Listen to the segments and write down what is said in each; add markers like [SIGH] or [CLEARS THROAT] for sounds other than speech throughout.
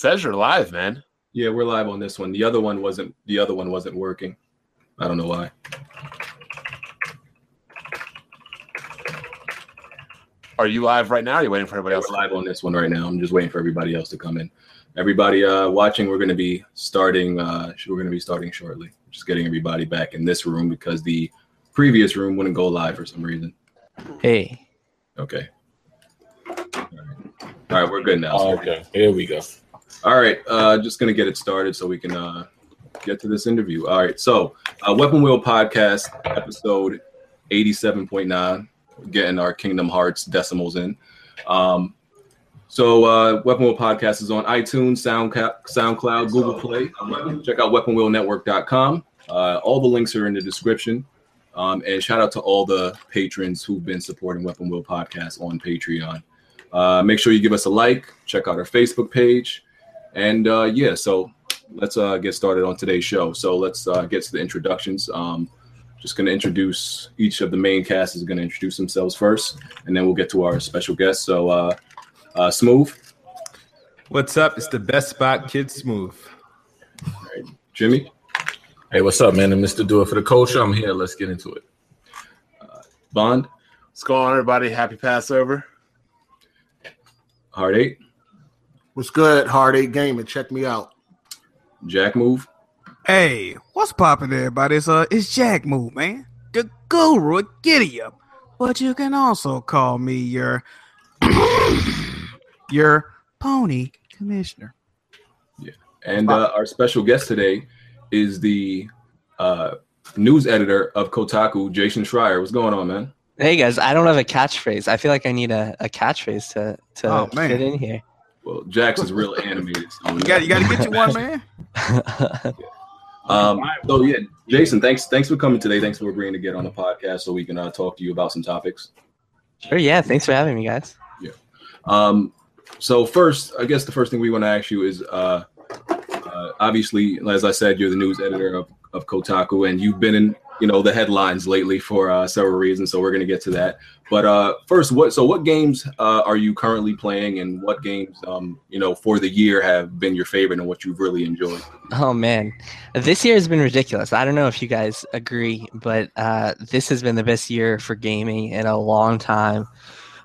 Says you're live, man. Yeah, we're live on this one. The other one wasn't. The other one wasn't working. I don't know why. Are you live right now? Or are you waiting for everybody Yeah, else? we're live on this one right now. I'm just waiting for everybody else to come in. Everybody uh, watching, we're going to be starting. Uh, we're going to be starting shortly. Just getting everybody back in this room because the previous room wouldn't go live for some reason. Hey. Okay. All right, All right we're good now. Oh, okay, here we go. All right, uh, just gonna get it started so we can uh, get to this interview. All right, so uh, Weapon Wheel Podcast, episode eighty-seven point nine, getting our Kingdom Hearts decimals in. Um, so uh, Weapon Wheel Podcast is on iTunes, SoundCloud, SoundCloud, Google Play. Check out WeaponWheelNetwork.com. Uh, all the links are in the description. Um, and shout out to all the patrons who've been supporting Weapon Wheel Podcast on Patreon. Uh, make sure you give us a like. Check out our Facebook page. And uh, yeah, so let's uh, get started on today's show. So let's uh, get to the introductions. Um, just going to introduce each of the main cast is going to introduce themselves first, and then we'll get to our special guest. So, uh, uh, Smooth, What's up? It's the best spot, Kid Smooth. Jimmy, Hey, what's up, man? And Mr. Do It for the Culture. I'm here. Let's get into it. Bond, What's going on, everybody? Happy Passover. Hard Eight, What's good, Hard Eight Gaming? Check me out. Jack Move, Hey, what's poppin' everybody? It's uh it's Jack Move, man. The guru of Giddy Up. But you can also call me your [COUGHS] your pony commissioner. Yeah. and uh, our special guest today is the uh, news editor of Kotaku, Jason Schreier. What's going on, man? Hey guys, I don't have a catchphrase. I feel like I need a, a catchphrase to, to Oh, fit in here. Well, Jax is real animated. So You got you gotta get you one, man. [LAUGHS] Um, so yeah, Jason, thanks thanks for coming today. Thanks for agreeing to get on the podcast so we can uh, talk to you about some topics. sure, yeah. Thanks for having me, guys. Um, so first, I guess the first thing we want to ask you is, uh, uh, obviously, as I said, you're the news editor of, of Kotaku, and you've been in you know the headlines lately for uh, several reasons. So we're going to get to that. But uh, first, what so what games uh, are you currently playing, and what games um, you know for the year have been your favorite and what you've really enjoyed? Oh man, this year has been ridiculous. I don't know if you guys agree, but uh, this has been the best year for gaming in a long time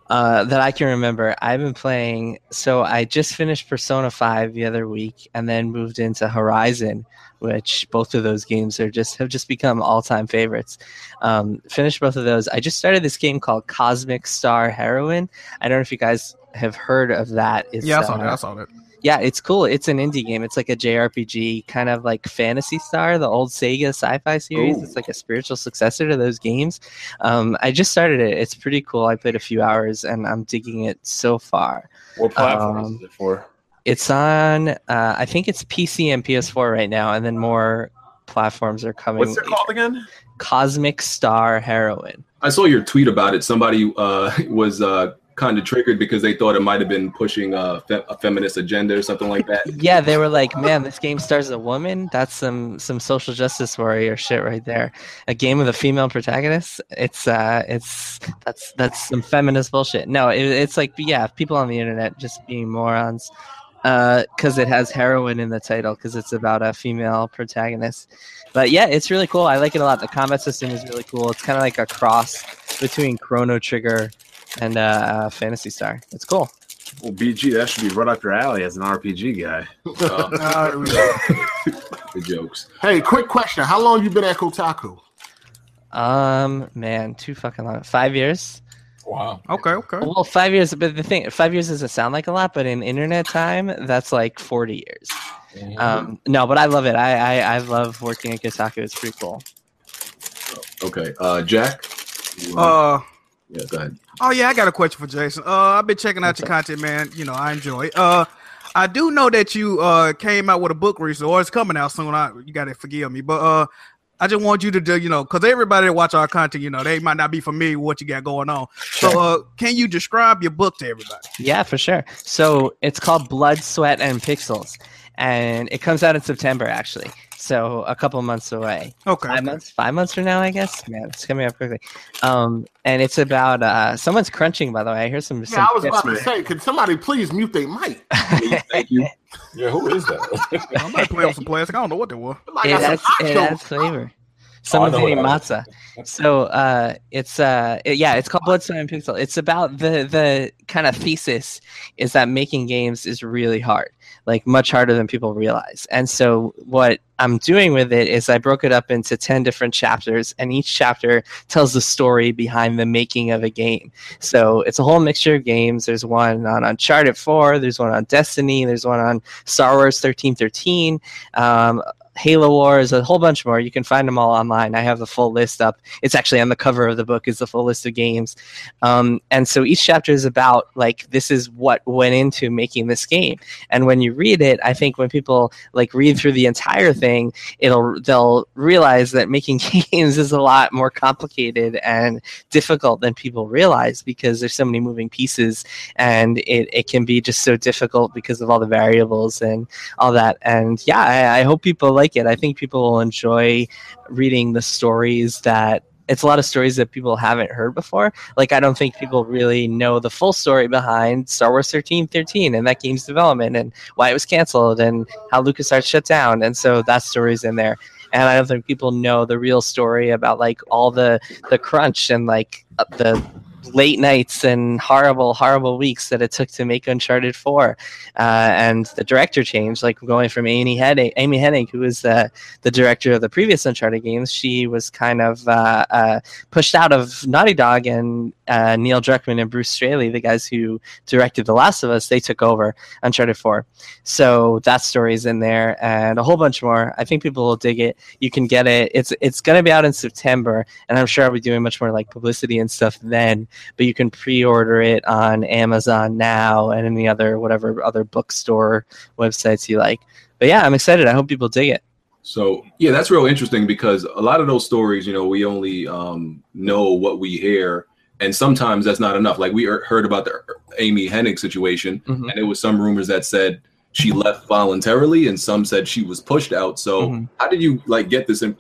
uh, that I can remember. I've been playing. So I just finished Persona Five the other week, and then moved into Horizon, which both of those games are just have just become all time favorites. Um, finished both of those. I just started this game called Cosmic Star Heroine. I don't know if you guys have heard of that. It's, yeah, I saw uh, that. I saw that. yeah, it's cool. It's an indie game. It's like a JRPG, kind of like Phantasy Star, the old Sega sci-fi series. Ooh. It's like a spiritual successor to those games. Um, I just started it. It's pretty cool. I played a few hours and I'm digging it so far. What platforms Um, is it for? It's on. Uh, I think it's PC and PS4 right now, and then more platforms are coming. What's it called again? Cosmic Star Heroine. I saw your tweet about it. Somebody uh, [LAUGHS] was uh, kind of triggered because they thought it might have been pushing a, fe- a feminist agenda or something like that. [LAUGHS] Yeah, they were like, "Man, this game stars a woman. That's some some social justice warrior shit right there. A game with a female protagonist. It's uh, it's that's that's some feminist bullshit. No, it, it's like yeah, people on the internet just being morons, because it has heroine in the title because it's about a female protagonist. But yeah, it's really cool. I like it a lot. The combat system is really cool. It's kind of like a cross between Chrono Trigger and uh, Phantasy Star. It's cool. Well, BG, that should be right up your alley as an RPG guy. Uh, Uh, here we go. the jokes. hey, quick question: How long you been at Kotaku? Um, man, too fucking long. Five years. Wow. Okay, okay. Well, five years, but the thing, five years doesn't sound like a lot, but in internet time, that's like forty years. Mm-hmm. Um, no, but I love it. I, I I love working at Kotaku. It's pretty cool. Okay, uh, Jack. Uh, yeah, go ahead. oh yeah, I got a question for Jason. Uh I've been checking out your content, man. You know, I enjoy it. Uh I do know that you uh came out with a book recently, or it's coming out soon. I you gotta forgive me, but uh I just want you to do, you know, because everybody that watch our content, you know, they might not be familiar with what you got going on. So, uh, can you describe your book to everybody? Yeah, for sure. So it's called Blood, Sweat, and Pixels, and it comes out in September actually. so a couple months away. Okay. Five months, five months from now, I guess. Man, it's coming up quickly. Um, and it's about uh, someone's crunching. By the way, I hear some. some Yeah, I was about to say, could somebody please mute their mic? Thank you. Yeah, who is that? [LAUGHS] I might play with some plastic. I don't know what they were. Somebody it got some adds, it nachos. adds flavor. Someone's what eating matzah. So uh, it's uh, it- yeah, it's called Bloodstone and Pixel. It's about the the kind of thesis is that making games is really hard, like much harder than people realize. And so what I'm doing with it is I broke it up into ten different chapters, and each chapter tells the story behind the making of a game. So it's a whole mixture of games. There's one on Uncharted 4, there's one on Destiny, there's one on Star Wars 1313. Um, Halo Wars, a whole bunch more. You can find them all online. I have the full list up. It's actually on the cover of the book. Is the full list of games, um, and so each chapter is about like this is what went into making this game. And when you read it, I think when people like read through the entire thing, it'll they'll realize that making [LAUGHS] games is a lot more complicated and difficult than people realize because there's so many moving pieces, and it, it can be just so difficult because of all the variables and all that. And yeah, I, I hope people like it. I think people will enjoy reading the stories that it's a lot of stories that people haven't heard before. Like I don't think people really know the full story behind Star Wars 1313 and that game's development and why it was canceled and how LucasArts shut down. And so that story's in there. And I don't think people know the real story about like all the the crunch and like the late nights and horrible, horrible weeks that it took to make Uncharted 4. Uh, and the director changed, like going from Amy Hennig, Amy Hennig, who was the, the director of the previous Uncharted games, she was kind of uh, uh, pushed out of Naughty Dog, and uh, Neil Druckmann and Bruce Straley, the guys who directed The Last of Us, they took over Uncharted 4. So that story's in there, and a whole bunch more. I think people will dig it. You can get it. It's it's going to be out in September, and I'm sure I'll be doing much more like publicity and stuff then but you can pre-order it on Amazon now and any other whatever other bookstore websites you like. But yeah, I'm excited. I hope people dig it. So yeah, that's real interesting because a lot of those stories, you know, we only um, know what we hear, and sometimes that's not enough. Like we heard about the Amy Hennig situation, Mhm. and there was some rumors that said she left voluntarily, and some said she was pushed out. So Mhm. how did you like get this? In-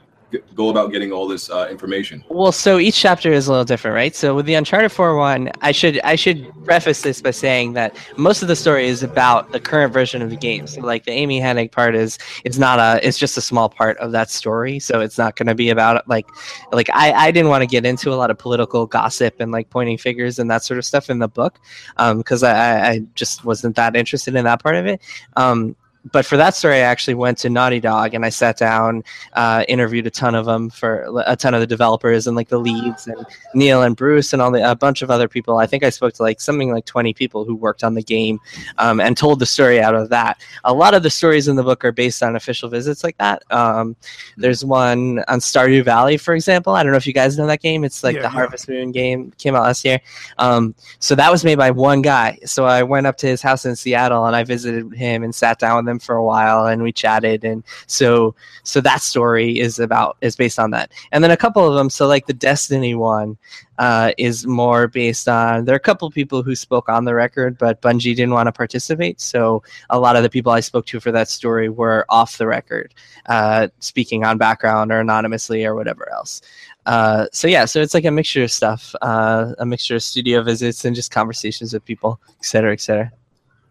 go about getting all this uh, information? Well, so each chapter is a little different, right? So with the Uncharted 4 one, I should I should preface this by saying that most of the story is about the current version of the game. So like the Amy Hennig part is it's not a it's just a small part of that story. So it's not going to be about like like I I didn't want to get into a lot of political gossip and like pointing figures and that sort of stuff in the book because I I just wasn't that interested in that part of it. Um, but for that story, I actually went to Naughty Dog and I sat down, uh, interviewed a ton of them for a ton of the developers and like the leads and Neil and Bruce and all the a bunch of other people. I think I spoke to like something like 20 people who worked on the game um, and told the story out of that. A lot of the stories in the book are based on official visits like that. Um, there's one on Stardew Valley, for example. I don't know if you guys know that game. It's like Yeah, the yeah. Harvest Moon game came out last year. Um, so that was made by one guy. So I went up to his house in Seattle and I visited him and sat down with him for a while and we chatted. And so so that story is about is based on that. And then a couple of them. So like the Destiny one uh, is more based on. There are a couple of people who spoke on the record, but Bungie didn't want to participate. So a lot of the people I spoke to for that story were off the record, uh, speaking on background or anonymously or whatever else. Uh, so yeah, so it's like a mixture of stuff, uh, a mixture of studio visits and just conversations with people, et cetera, et cetera.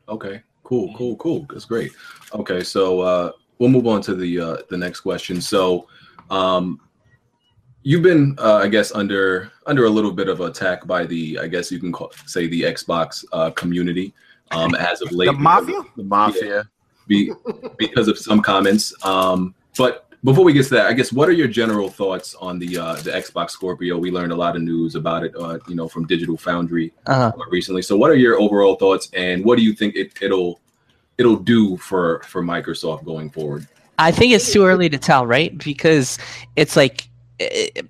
Okay, cool, cool, cool. That's great. Okay, so uh, we'll move on to the uh, the next question. So, um, you've been, uh, I guess, under under a little bit of attack by the, I guess you can call say the Xbox uh, community um, as of late. The mafia? The mafia. Yeah, be, because of some comments. Um, but before we get to that, I guess what are your general thoughts on the uh, the Xbox Scorpio? We learned a lot of news about it, uh, you know, from Digital Foundry Uh, uh, recently. So, what are your overall thoughts, and what do you think it, it'll it'll do for for Microsoft going forward? I think it's too early to tell, right? Because it's like it,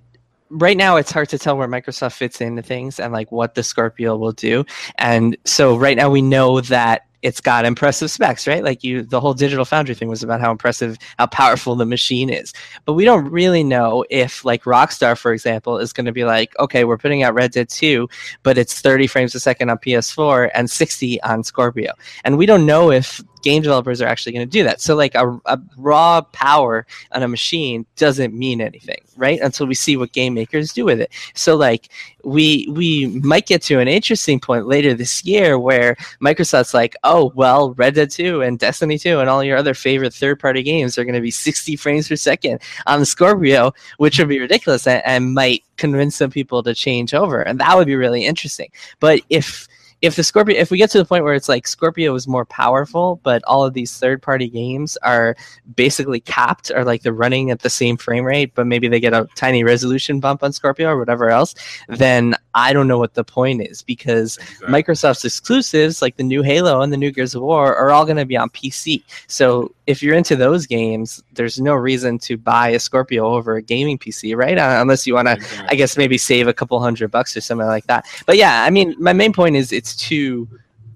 right now it's hard to tell where Microsoft fits into things and like what the Scorpio will do. And so right now we know that it's got impressive specs, right? Like you the whole digital foundry thing was about how impressive how powerful the machine is. But we don't really know if like Rockstar for example is going to be like, okay, we're putting out Red Dead 2, but it's 30 frames a second on PS4 and 60 on Scorpio. And we don't know if game developers are actually going to do that. So like a, a raw power on a machine doesn't mean anything, right? Until we see what game makers do with it. So like we we might get to an interesting point later this year where Microsoft's like, oh well, Red Dead 2 and Destiny 2 and all your other favorite third party games are going to be 60 frames per second on the Scorpio, which would be ridiculous and, and might convince some people to change over, and that would be really interesting. But if if the Scorpio, if we get to the point where it's like Scorpio is more powerful, but all of these third party games are basically capped, or like they're running at the same frame rate, but maybe they get a tiny resolution bump on Scorpio or whatever else, then I don't know what the point is because Microsoft's exclusives, like the new Halo and the new Gears of War, are all going to be on PC. So if you're into those games, there's no reason to buy a Scorpio over a gaming PC, right? Uh, unless you want to, I guess, maybe save a couple hundred bucks or something like that. But yeah, I mean, my main point is it's too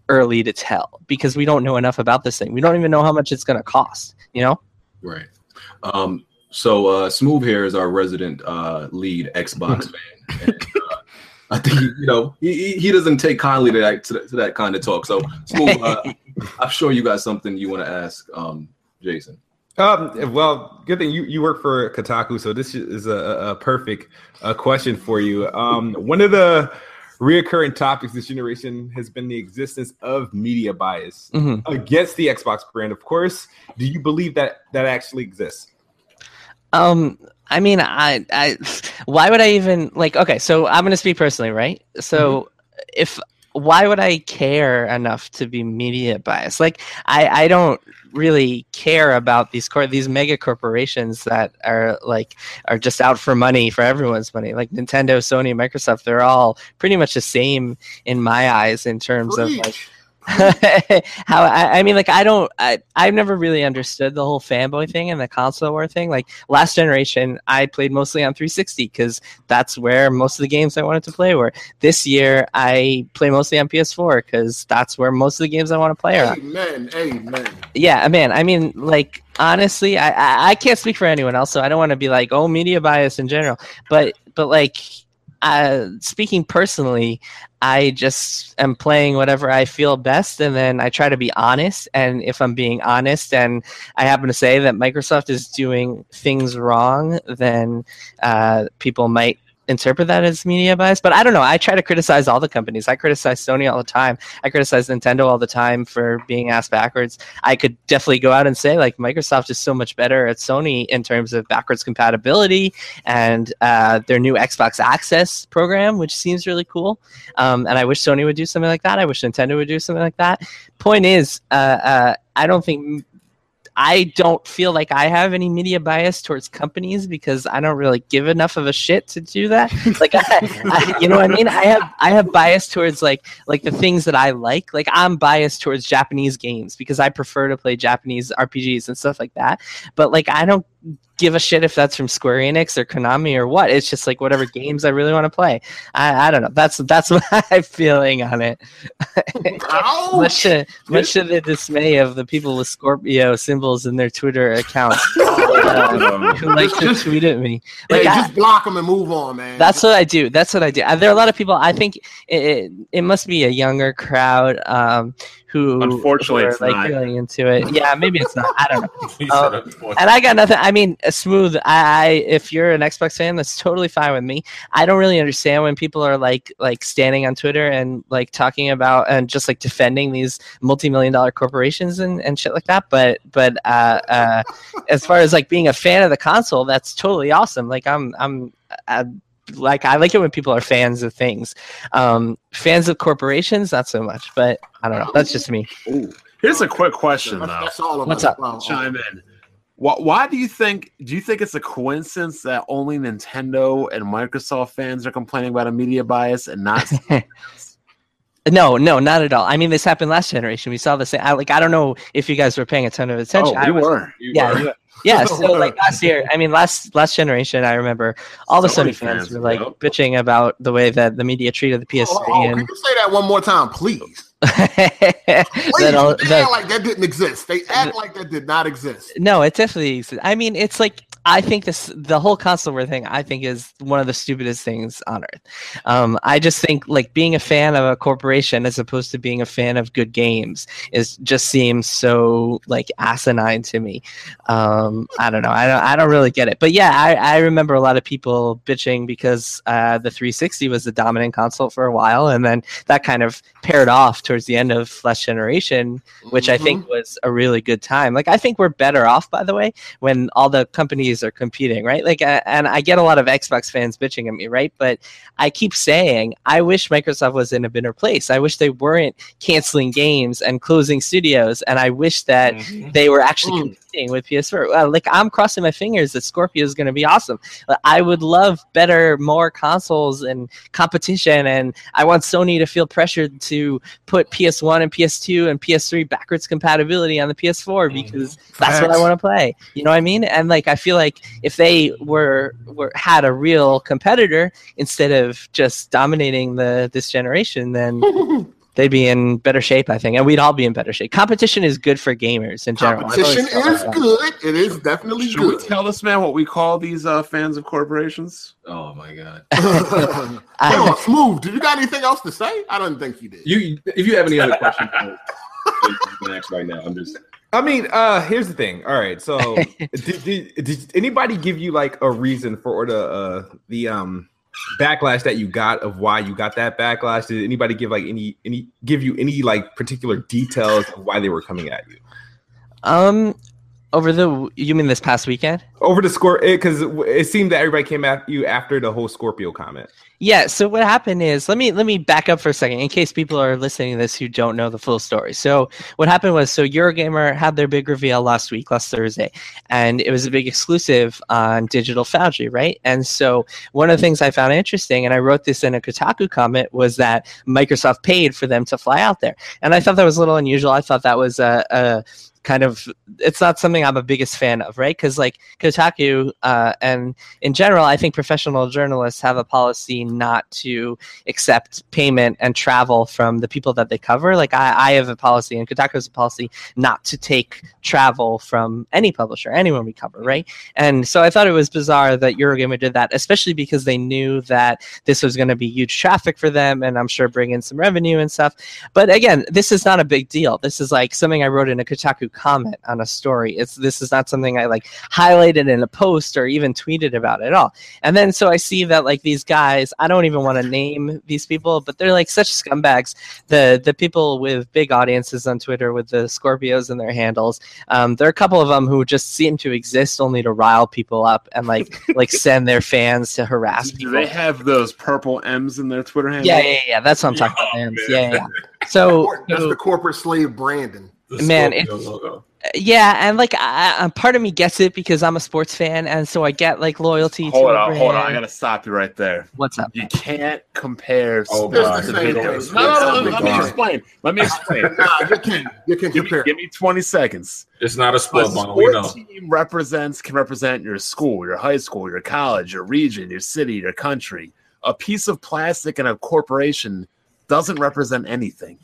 early to tell because we don't know enough about this thing. We don't even know how much it's going to cost, you know? Right. Um, so uh, Smooth here is our resident uh, lead Xbox [LAUGHS] fan. And, uh, I think you know he, he doesn't take kindly to that to, that- to that kind of talk. So Smooth, uh, [LAUGHS] I'm sure you got something you want to ask um, Jason. Um, well, good thing you, you work for Kotaku, so this is a, a perfect uh, question for you. Um, one of the reoccurring topics this generation has been the existence of media bias Mhm. against the Xbox brand. Of course, do you believe that that actually exists? Um, I mean, I, I, why would I even like? Okay, so I'm gonna speak personally, right? So if why would I care enough to be media biased? Like, I, I don't really care about these cor- these mega corporations that are like are just out for money for everyone's money. Like Nintendo, Sony, Microsoft, they're all pretty much the same in my eyes in terms of like. How I, I mean like i don't I, i've never really understood the whole fanboy thing and the console war thing like last generation i played mostly on 360 because that's where most of the games i wanted to play were this year i play mostly on ps4 because that's where most of the games i want to play are on Amen. Amen. yeah man i mean like honestly I, I i can't speak for anyone else so i don't want to be like oh media bias in general but but like uh speaking personally i just am playing whatever i feel best and then i try to be honest and if i'm being honest and i happen to say that microsoft is doing things wrong then uh people might interpret that as media bias but i don't know i try to criticize all the companies i criticize sony all the time i criticize nintendo all the time for being ass backwards I could definitely go out and say like Microsoft is so much better at Sony in terms of backwards compatibility and uh, their new Xbox Access program, which seems really cool. Um, and I wish Sony would do something like that. I wish Nintendo would do something like that. Point is, uh, uh, I don't think. I don't feel like I have any media bias towards companies because I don't really give enough of a shit to do that. [LAUGHS] Like, I, I, you know what I mean? I have I have bias towards like like the things that I like. Like I'm biased towards Japanese games because I prefer to play Japanese RPGs and stuff like that. But like I don't give a shit if that's from Square Enix or Konami or what. It's just like whatever games I really want to play. I, I don't know. That's that's [LAUGHS] my feeling on it. [LAUGHS] Much to much to the dismay of the people with Scorpio symbols in their Twitter accounts [LAUGHS] uh, who like to tweet at me. Like hey, I- just block them and move on, man. that's what I do. That's what I do. There are a lot of people. I think it, it, it must be a younger crowd um, who, Unfortunately, who are, it's like not. really into it. Yeah, maybe it's not. I don't know. [LAUGHS] Um. And I got nothing. I mean, uh, smooth. I, I if you're an Xbox fan, that's totally fine with me. I don't really understand when people are like like standing on Twitter and like talking about and just like defending these multi-million dollar corporations and, and shit like that. But but uh, uh, as far as like being a fan of the console, that's totally awesome. Like I'm I'm. i like I like it when people are fans of things. Um, fans of corporations, not so much. But I don't know. That's just me. Here's a quick question That's, though. that's all What's up? Wow. Chime in. Why, why do you think? Do you think it's a coincidence that only Nintendo and Microsoft fans are complaining about a media bias and not? [LAUGHS] No, no, not at all. I mean, this happened last generation. We saw the same. I, like, I don't know if you guys were paying a ton of attention. oh, I we was- were. You Yeah, were- you- yeah. [LAUGHS] So like last year, I mean, last last generation, I remember all the Sony Sony fans fans, were like bitching about the way that the media treated the PS3 Oh, oh, oh can and you say that one more time, please? [LAUGHS] that all- they that- act like that didn't exist. They act like that did not exist. no, it definitely. exists. I mean, it's like I think this the whole console war thing I think is one of the stupidest things on earth. Um, I just think like being a fan of a corporation as opposed to being a fan of good games is just seems so like asinine to me. Um, I don't know. I don't I don't really get it. But yeah, I, I remember a lot of people bitching because uh, the 360 was the dominant console for a while, and then that kind of paired off towards the end of last generation, which I think was a really good time. Like I think we're better off by the way when all the companies are competing, right? Like, uh, and I get a lot of Xbox fans bitching at me, right? But I keep saying, I wish Microsoft was in a better place. I wish they weren't canceling games and closing studios, and I wish that Mm-hmm. they were actually Mm. With PS4. Uh, like, I'm crossing my fingers that Scorpio is going to be awesome. I would love better, more consoles and competition, and I want Sony to feel pressured to put PS1 and PS2 and PS3 backwards compatibility on the PS4 because that's what I want to play. You know what I mean? And like I feel like if they were were had a real competitor instead of just dominating the this generation, then [LAUGHS] they'd be in better shape, I think, and we'd all be in better shape. Competition is good for gamers in general. Competition is good. It is definitely Should we good. tell this man what we call these uh, fans of corporations? Oh my god. [LAUGHS] [LAUGHS] Hold on, smooth. Do you got anything else to say? I don't think you did. You if you have any other questions, you [LAUGHS] can ask right now. I'm just I mean, uh, here's the thing. All right, so did, did, did anybody give you like a reason for the uh the um backlash that you got of why you got that backlash? Did anybody give like any any give you any like particular details of why they were coming at you Um, over the you mean this past weekend? over the score? Because it, it seemed that everybody came at you after the whole Scorpio comment. Yeah, so what happened is let me let me back up for a second in case people are listening to this who don't know the full story. So what happened was so Eurogamer had their big reveal last week, last Thursday, and it was a big exclusive on Digital Foundry, right? And so one of the things I found interesting, and I wrote this in a Kotaku comment, was that Microsoft paid for them to fly out there, and I thought that was a little unusual. I thought that was a, a kind of it's not something I'm a biggest fan of, right? Because like Kotaku uh, and in general, I think professional journalists have a policy not to accept payment and travel from the people that they cover. Like I, I have a policy, and Kotaku has a policy not to take travel from any publisher, anyone we cover, right? And so I thought it was bizarre that Eurogamer did that, especially because they knew that this was going to be huge traffic for them, and I'm sure bring in some revenue and stuff. But again, this is not a big deal. This is like something I wrote in a Kotaku comment on a story. It's this is not something I like highlighted in a post or even tweeted about at all. And then so I see that like these guys, I don't even want to name these people, but they're like such scumbags. The the people with big audiences on Twitter with the Scorpios in their handles. Um, there are a couple of them who just seem to exist only to rile people up and like [LAUGHS] like send their fans to harass Do they have those purple M's in their Twitter handle? yeah, yeah, yeah. That's what I'm talking about. man. Yeah, yeah, yeah. So, That's so- the corporate slave Brandon. The Man, Scorpio it's- logo. yeah, and like I, I, part of me gets it because I'm a sports fan, and so I get like loyalty. Hold a on, hold on. I brand. gotta stop you right there. What's up? You can't compare. Oh, sports God. to Same video games. No, no, no, no, Let me explain. Let me explain. [LAUGHS] Nah, you can you can give, me, compare. give me 20 seconds. It's not a A sport ball. We know. sport team represents can represent your school, your high school, your college, your region, your city, your country. A piece of plastic and a corporation doesn't represent anything.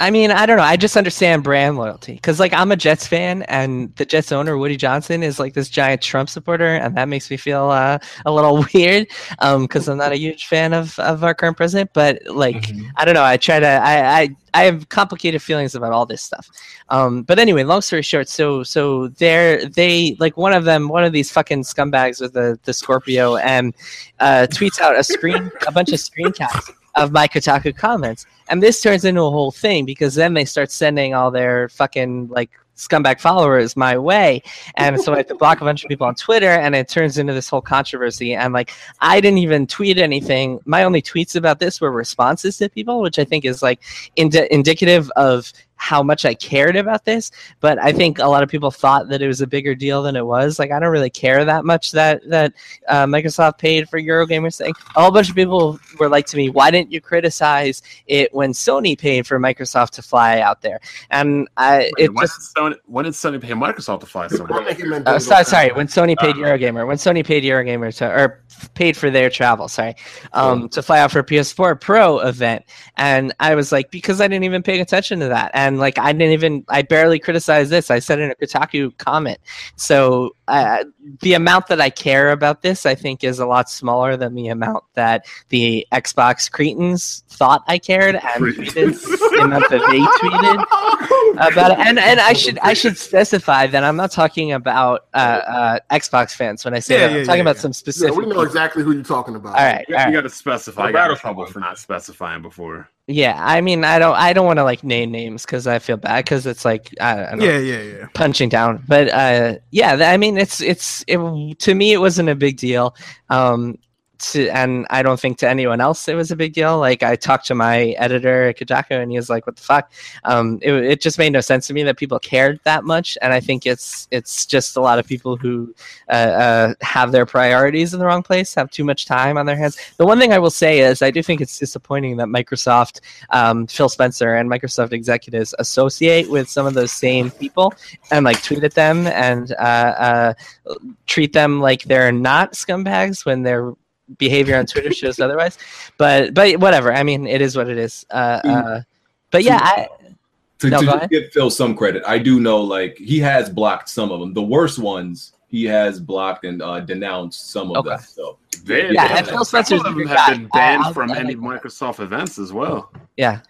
I mean, I don't know. I just understand brand loyalty because, like, I'm a Jets fan, and the Jets owner Woody Johnson is like this giant Trump supporter, and that makes me feel uh, a little [LAUGHS] weird because I'm not a huge fan of, of our current president. But like, Mhm. I don't know. I try to. I, I I have complicated feelings about all this stuff. Um, but anyway, long story short, so so they're they like one of them, one of these fucking scumbags with the the Scorpio, and uh, tweets out a screen, a bunch of screencaps of my Kotaku comments, and this turns into a whole thing because then they start sending all their fucking like scumbag followers my way. And so i have to block a bunch of people on twitter and it turns into this whole controversy. And like i didn't even tweet anything. My only tweets about this were responses to people which i think is like indi- indicative of how much I cared about this, but I think a lot of people thought that it was a bigger deal than it was. Like I don't really care that much that that uh, Microsoft paid for Eurogamer's thing. A whole bunch of people were like to me, "Why didn't you criticize it when Sony paid for Microsoft to fly out there?" And I, Wait, it when, just did Sony, when did Sony pay Microsoft to fly I somewhere? think he meant uh, Digital sorry, sorry. When Sony paid Eurogamer, when Sony paid Eurogamer to, or paid for their travel, sorry, um, to fly out for a PS4 Pro event, and I was like, because I didn't even pay attention to that, and like I didn't even I barely criticized this. I said in a Kotaku comment. So uh, the amount that I care about this, I think, is a lot smaller than the amount that the Xbox cretins thought I cared and tweeted the amount that they tweeted about it. And and I should I should specify that I'm not talking about uh, uh, Xbox fans when I say Yeah, that. I'm talking yeah, about yeah. some Yeah, specific. we know exactly who you're talking about. all right, You, all right. got to specify. I got in Battlefront trouble for not specifying before. Yeah, I mean, I don't, I don't want to like name names because I feel bad because it's like I don't know, Yeah, yeah, yeah. punching down. But uh, yeah, I mean, it's it's it, to me, it wasn't a big deal. Um, to, and I don't think to anyone else it was a big deal. Like I talked to my editor at Kotaku, and he was like, "What the fuck?" Um, it, it just made no sense to me that people cared that much, and I think it's it's just a lot of people who uh, uh, have their priorities in the wrong place, have too much time on their hands. The one thing I will say is I do think it's disappointing that Microsoft, um, Phil Spencer, and Microsoft executives associate with some of those same people and like tweet at them and uh, uh, treat them like they're not scumbags when their behavior on Twitter shows [LAUGHS] otherwise. But but whatever. I mean, it is what it is. Uh, uh, but yeah, I, to, No, to just give Phil some credit, I do know like he has blocked some of them. The worst ones he has blocked and uh, denounced some of Okay. them. So They, Yeah, they- and Phil some of them have been banned I- I- from any like Microsoft events as well. yeah.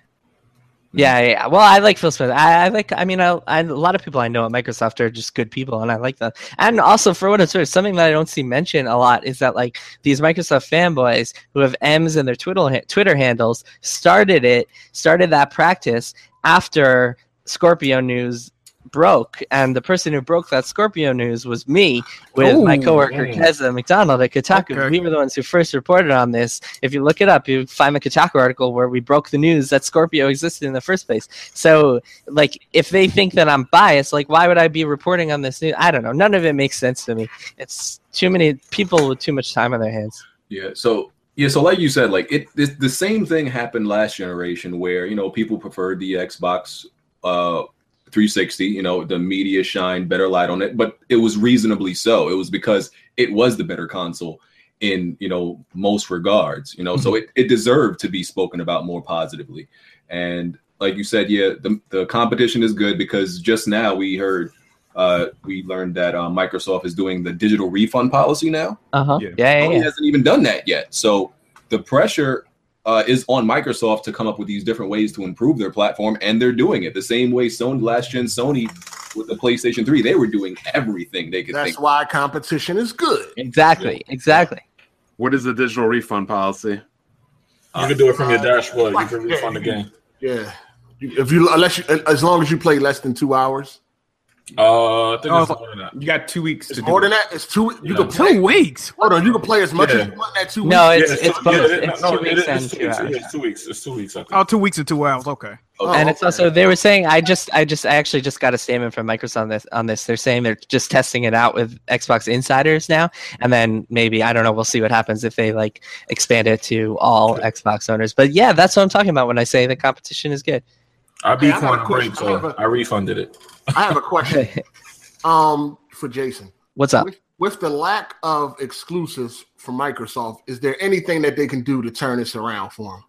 Yeah, yeah. Well, I like Phil Spencer. I, I like. I mean, I, I, a lot of people I know at Microsoft are just good people, and I like them. And also, for what it's worth, something that I don't see mentioned a lot is that like these Microsoft fanboys who have M's in their Twitter Twitter handles started it, started that practice after Scorpio News broke, and the person who broke that Scorpio news was me with my Ooh. coworker Mm. Keza MacDonald at Kotaku. Okay. We were the ones who first reported on this. If you look it up, you find the Kotaku article where we broke the news that Scorpio existed in the first place. So, like, if they think that I'm biased, like, why would I be reporting on this news? I don't know. None of it makes sense to me. It's too many people with too much time on their hands. Yeah. So yeah. So like you said, like it, it the same thing happened last generation where you know people preferred the Xbox uh 360. You know the media shined better light on it, but it was reasonably so. It was because it was the better console in you know most regards. You know, so it, it deserved to be spoken about more positively. And like you said, yeah, the the competition is good because just now we heard. Uh, we learned that uh, Microsoft is doing the digital refund policy now. Uh huh. Yeah. Yeah, yeah, Sony yeah. hasn't even done that yet. So the pressure uh, is on Microsoft to come up with these different ways to improve their platform, and they're doing it the same way Sony last gen Sony with the PlayStation 3. They were doing everything they could That's think. why competition is good. Exactly. Exactly. What is the digital refund policy? You can do it from your dashboard. You can refund the game. Yeah. If you unless you as long as you play less than two hours. Uh, I think Oh, it's more than that. You got two weeks to It's do more it. than that. It's two. You Yeah. can play. Two weeks. Hold on. You can play as much Yeah. as you want in that two No, weeks. it's Yeah, it's so- both. yeah, it- It's no, two it weeks is and two two weeks. hours. It's two weeks. It's two weeks. I think. Oh, two weeks and two hours. Okay. Oh, and it's okay. also they were saying I just I just I actually just got a statement from Microsoft on this on this. They're saying they're just testing it out with Xbox insiders now, and then maybe I don't know. We'll see what happens if they like expand it to all Xbox owners. But yeah, that's what I'm talking about when I say the competition is good. I Hey, beat I got a Quantum. Break, I so a- I refunded it. I have a question. [LAUGHS] Um, for Jason, What's up? with, with the lack of exclusives from Microsoft, is there anything that they can do to turn this around for them?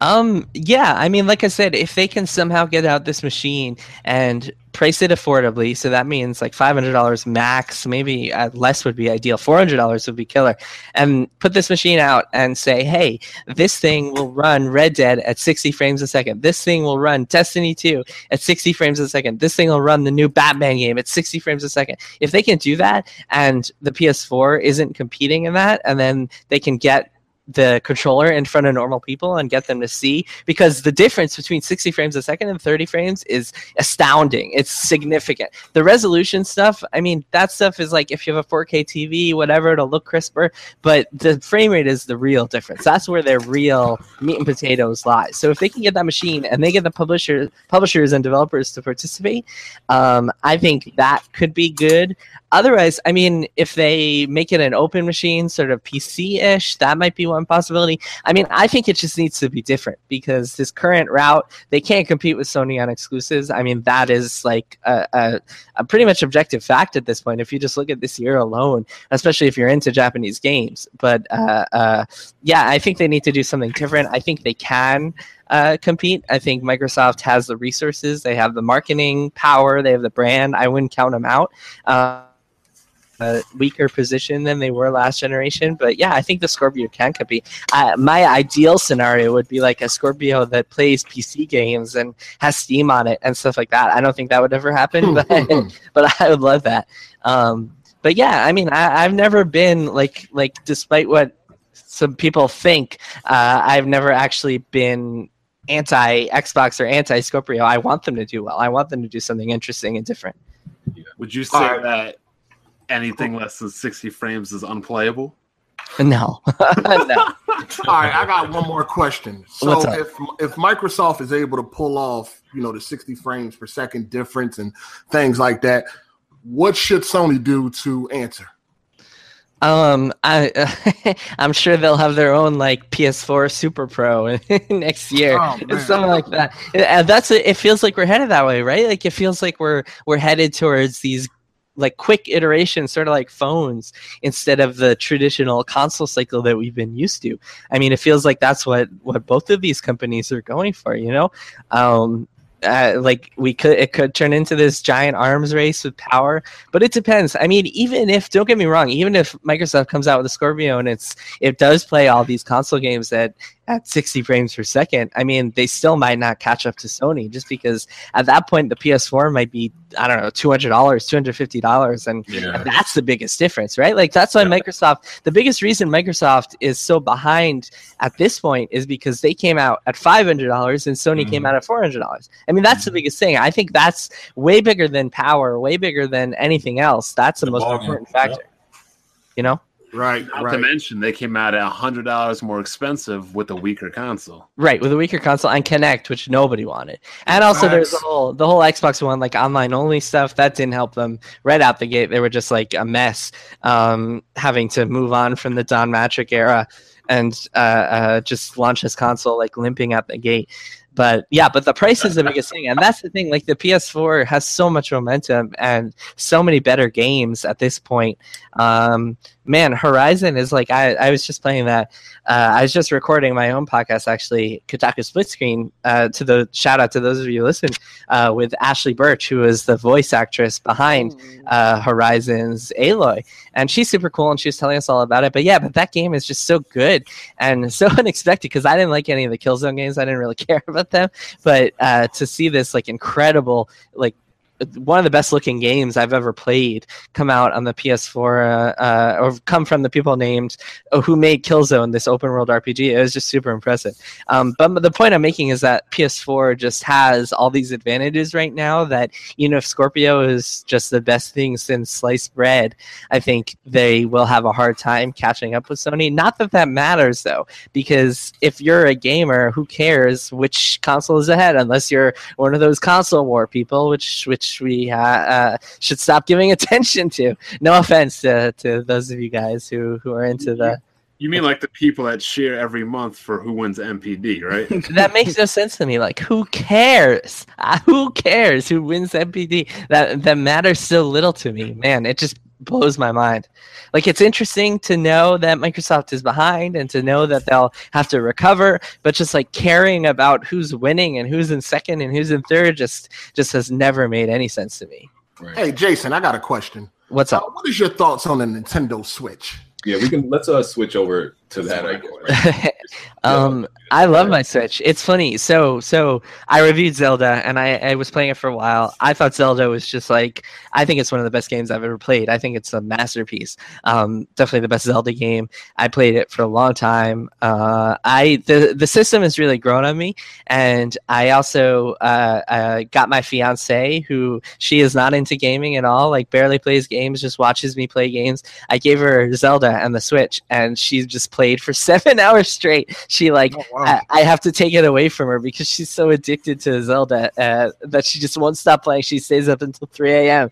Um, yeah, I mean, like I said, if they can somehow get out this machine and price it affordably, so that means like five hundred dollars max, maybe uh, less would be ideal. Four hundred dollars would be killer, and put this machine out and say, hey, this thing will run Red Dead at sixty frames a second. This thing will run Destiny two at sixty frames a second. This thing will run the new Batman game at sixty frames a second. If they can do that, and the PS4 isn't competing in that, and then they can get the controller in front of normal people and get them to see because the difference between 60 frames a second and 30 frames is astounding. It's significant. The resolution stuff i mean that stuff is like if you have a 4k tv whatever it'll look crisper but the frame rate is the real difference. That's where their real meat and potatoes lie. So if they can get that machine and they get the publisher publishers and developers to participate um, i think that could be good. Otherwise, I mean, if they make it an open machine, sort of PC-ish, that might be one one possibility. I mean, I think it just needs to be different because this current route, they can't compete with Sony on exclusives. I mean, that is like a, a, a pretty much objective fact at this point. If you just look at this year alone, especially if you're into Japanese games. But uh, uh, yeah, I think they need to do something different. I think they can uh, compete. I think Microsoft has the resources, they have the marketing power, they have the brand. I wouldn't count them out. Uh, a weaker position than they were last generation, but yeah, I think the Scorpio can compete. Uh, my ideal scenario would be like a Scorpio that plays PC games and has Steam on it and stuff like that. I don't think that would ever happen, but [LAUGHS] but I would love that. Um, but yeah, I mean, I, I've never been like like despite what some people think, uh, I've never actually been anti Xbox or anti Scorpio. I want them to do well. I want them to do something interesting and different. Would you say Alright. that anything less than 60 frames is unplayable? No, [LAUGHS] [LAUGHS] no. All right, I got one more question. So if if Microsoft is able to pull off, you know, the 60 frames per second difference and things like that, what should Sony do to answer? Um, I [LAUGHS] I'm sure they'll have their own like PS4 Super Pro next year, Oh, and man. something like that. And that's it. It feels like we're headed that way, right? Like it feels like we're we're headed towards these like quick iterations, sort of like phones, instead of the traditional console cycle that we've been used to. I mean, it feels like that's what what both of these companies are going for. You know, um, uh, like we could it could turn into this giant arms race with power but it depends i mean even if don't get me wrong even if microsoft comes out with a scorpio and it's it does play all these console games at at 60 frames per second i mean they still might not catch up to sony just because at that point the ps4 might be i don't know $200 $250 and Yeah. that's the biggest difference, right? Like that's why Microsoft, the biggest reason Microsoft is so behind at this point is because they came out at five hundred dollars and Sony came Mhm. out at four hundred dollars. I mean, that's the biggest thing. I think that's way bigger than power, way bigger than anything else. That's the, The most bargain. important factor. You know, Right, Not to mention, they came out at $100 more expensive with a weaker console. right? With a weaker console and Kinect, which nobody wanted, and also there's the whole the whole Xbox One like online only stuff that didn't help them right out the gate. They were just like a mess, um, having to move on from the Don Mattrick era and uh, uh, just launch this console like limping out the gate. But yeah, but the price is the biggest thing, and that's the thing. Like the PS4 has so much momentum and so many better games at this point. Um, man, Horizon is like I, I was just playing that. Uh, I was just recording my own podcast actually, Kotaku Split Screen. Uh, to the shout out to those of you who listen uh, with Ashly Burch, who is the voice actress behind uh, Horizon's Aloy, and she's super cool, and she was telling us all about it. But yeah, but that game is just so good and [LAUGHS] so unexpected because I didn't like any of the Killzone games. I didn't really [LAUGHS] care about them, but uh, to see this like incredible like one of the best looking games I've ever played come out on the PS4 uh, uh, or come from the people named uh, who made Killzone, this open world RPG. It was just super impressive. Um, but the point I'm making is that PS4 just has all these advantages right now that, you know, if Scorpio is just the best thing since sliced bread, I think they will have a hard time catching up with Sony. Not that that matters though, because if you're a gamer, who cares which console is ahead unless you're one of those console war people, which which we uh, uh, should stop giving [LAUGHS] attention to. No offense to, to those of you guys who who are into the. You mean like the people that cheer every month for who wins NPD, right? [LAUGHS] That makes no sense to me. Like, who cares? Uh, who cares who wins NPD? That that matters so little to me, man. It just blows my mind. Like, it's interesting to know that Microsoft is behind and to know that they'll have to recover, but just like caring about who's winning and who's in second and who's in third just just has never made any sense to me. Right. Hey, Jason, I got a question. What's Uh, up? what is your thoughts on the Nintendo Switch? Yeah, we can let's uh switch over to that. I guess. [LAUGHS] [LAUGHS] um, I love my Switch. It's funny. So, so I reviewed Zelda, and I, I was playing it for a while. I thought Zelda was just like I think it's one of the best games I've ever played. I think it's a masterpiece. Um, definitely the best Zelda game. I played it for a long time. Uh, I the the system has really grown on me, and I also uh, uh, got my fiance, who she is not into gaming at all. Like barely plays games, just watches me play games. I gave her Zelda and the Switch, and she just played for [LAUGHS] seven hours straight. She like Oh, wow. I, I have to take it away from her because she's so addicted to Zelda uh, that she just won't stop playing. She stays up until 3 a.m.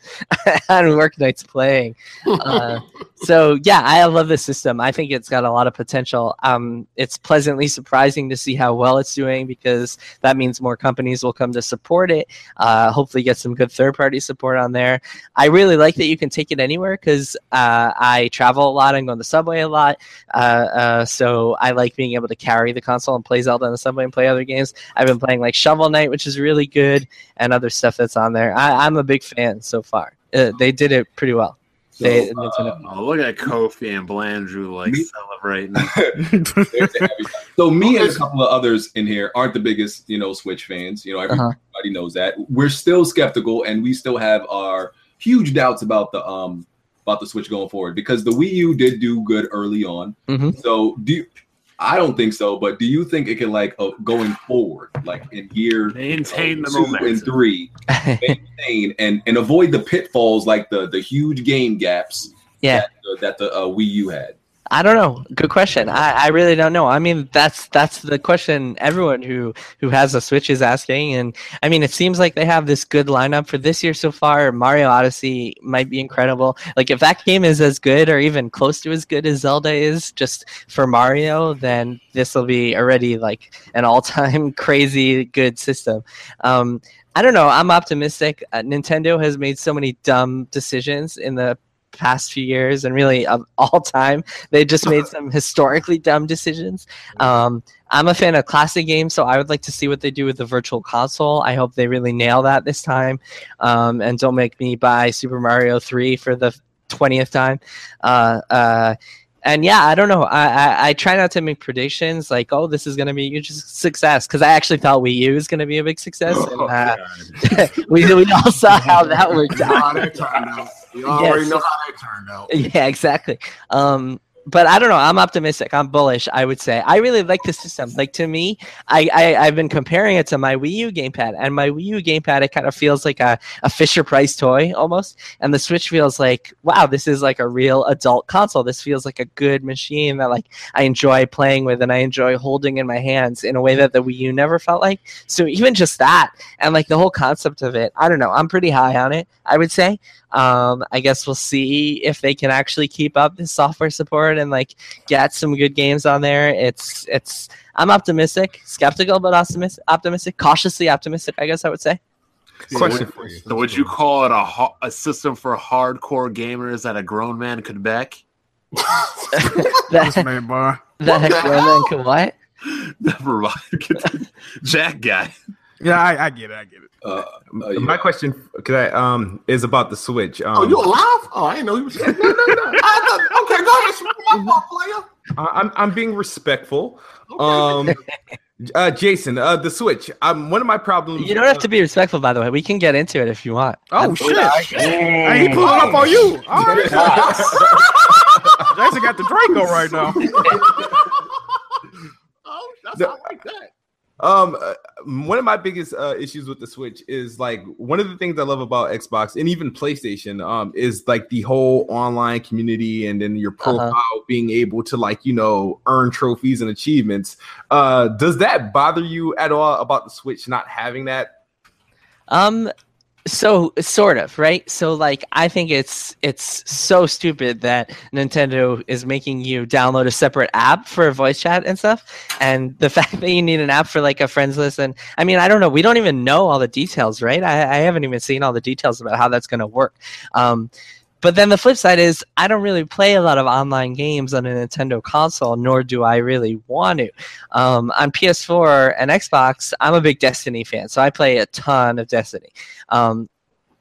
on [LAUGHS] work nights playing. [LAUGHS] Uh, so yeah, I love this system. I think it's got a lot of potential. Um, it's pleasantly surprising to see how well it's doing because that means more companies will come to support it. Uh, hopefully, get some good third party support on there. I really like that you can take it anywhere because uh, I travel a lot and go on the subway a lot. Uh, uh, so I like being able to carry the console and play Zelda on the subway and play other games. I've been playing like Shovel Knight, which is really good, and other stuff that's on there. I, I'm a big fan so far. Uh, they did it pretty well. So, They- uh, Oh, look at Kofi and Blandrew like Me- celebrating. [LAUGHS] so me and a couple of others in here aren't the biggest, you know, Switch fans. You know, everybody Uh-huh. knows that. We're still skeptical, and we still have our huge doubts about the um about the Switch going forward because the Wii U did do good early on. Mhm. So do you, I don't think so, but do you think it can like uh, going forward, like in year Maintain the two and three, maintain [LAUGHS] and and avoid the pitfalls like the the huge game gaps Yeah. that the, that the uh, Wii U had. I don't know. Good question. I, I really don't know. I mean, that's that's the question everyone who who has a Switch is asking. And I mean, it seems like they have this good lineup for this year so far. Mario Odyssey might be incredible. Like if that game is as good or even close to as good as Zelda is just for Mario, then this will be already like an all-time [LAUGHS] crazy good system. Um, I don't know. I'm optimistic. Uh, Nintendo has made so many dumb decisions in the past few years and really of all time they just made [LAUGHS] some historically dumb decisions. Um, I'm a fan of classic games, so I would like to see what they do with the virtual console. I hope they really nail that this time, um, and don't make me buy Super Mario 3 for the twentieth time. Uh, uh, and yeah, I don't know. I, I, I try not to make predictions like, oh, this is going to be a huge success because I actually thought Wii U was going to be a big success. [LAUGHS] And, Oh, uh, [LAUGHS] we, we all saw how that worked out. You already Yes. know how that turned out. [LAUGHS] Yeah, exactly. Um, but I don't know. I'm optimistic. I'm bullish. I would say I really like the system. Like to me, I, I I've been comparing it to my Wii U gamepad, and my Wii U gamepad it kind of feels like a, a Fisher Price toy almost, and the Switch feels like wow, this is like a real adult console. This feels like a good machine that like I enjoy playing with and I enjoy holding in my hands in a way that the Wii U never felt like. So even just that and like the whole concept of it, I don't know. I'm pretty high on it. I would say. Um, I guess we'll see if they can actually keep up the software support and like get some good games on there. It's it's. I'm optimistic, skeptical, but optimistic, optimistic, cautiously optimistic. I guess I would say. Question for you. So would you call it a a system for hardcore gamers that a grown man could back? This [LAUGHS] that man, boy. that What the heck, Roman hell? could what? Never mind. [LAUGHS] Jack guy. Yeah, I, I get it. I get it. Uh, uh, yeah. My question, I, um, is about the Switch. Um, Oh, you alive? Oh, I didn't know you was. [LAUGHS] No, no, no. [LAUGHS] I thought, okay, go ahead. Smoke my fault, player. I- I'm I'm being respectful. Um, uh, Jason, uh, the Switch. Um, one of my problems. You don't have to be respectful, by the way. We can get into it if you want. Oh shit! Hey, Hey, he pulling up on you. [LAUGHS] All right. Jason got the Draco right now. Oh, that's The- I like that. Um, uh, one of my biggest uh, issues with the Switch is like one of the things I love about Xbox and even PlayStation um, is like the whole online community and then your profile being able to like you know earn trophies and achievements. Uh, does that bother you at all about the Switch not having that? Um, so sort of right. So like, I think it's it's so stupid that Nintendo is making you download a separate app for voice chat and stuff, and the [LAUGHS] fact that you need an app for like a friends list. And I mean, I don't know. We don't even know all the details, right? I, I haven't even seen all the details about how that's going to work. Um, but then the flip side is I don't really play a lot of online games on a Nintendo console, nor do I really want to. Um, on PS4 and Xbox, I'm a big Destiny fan, so I play a ton of Destiny. Um,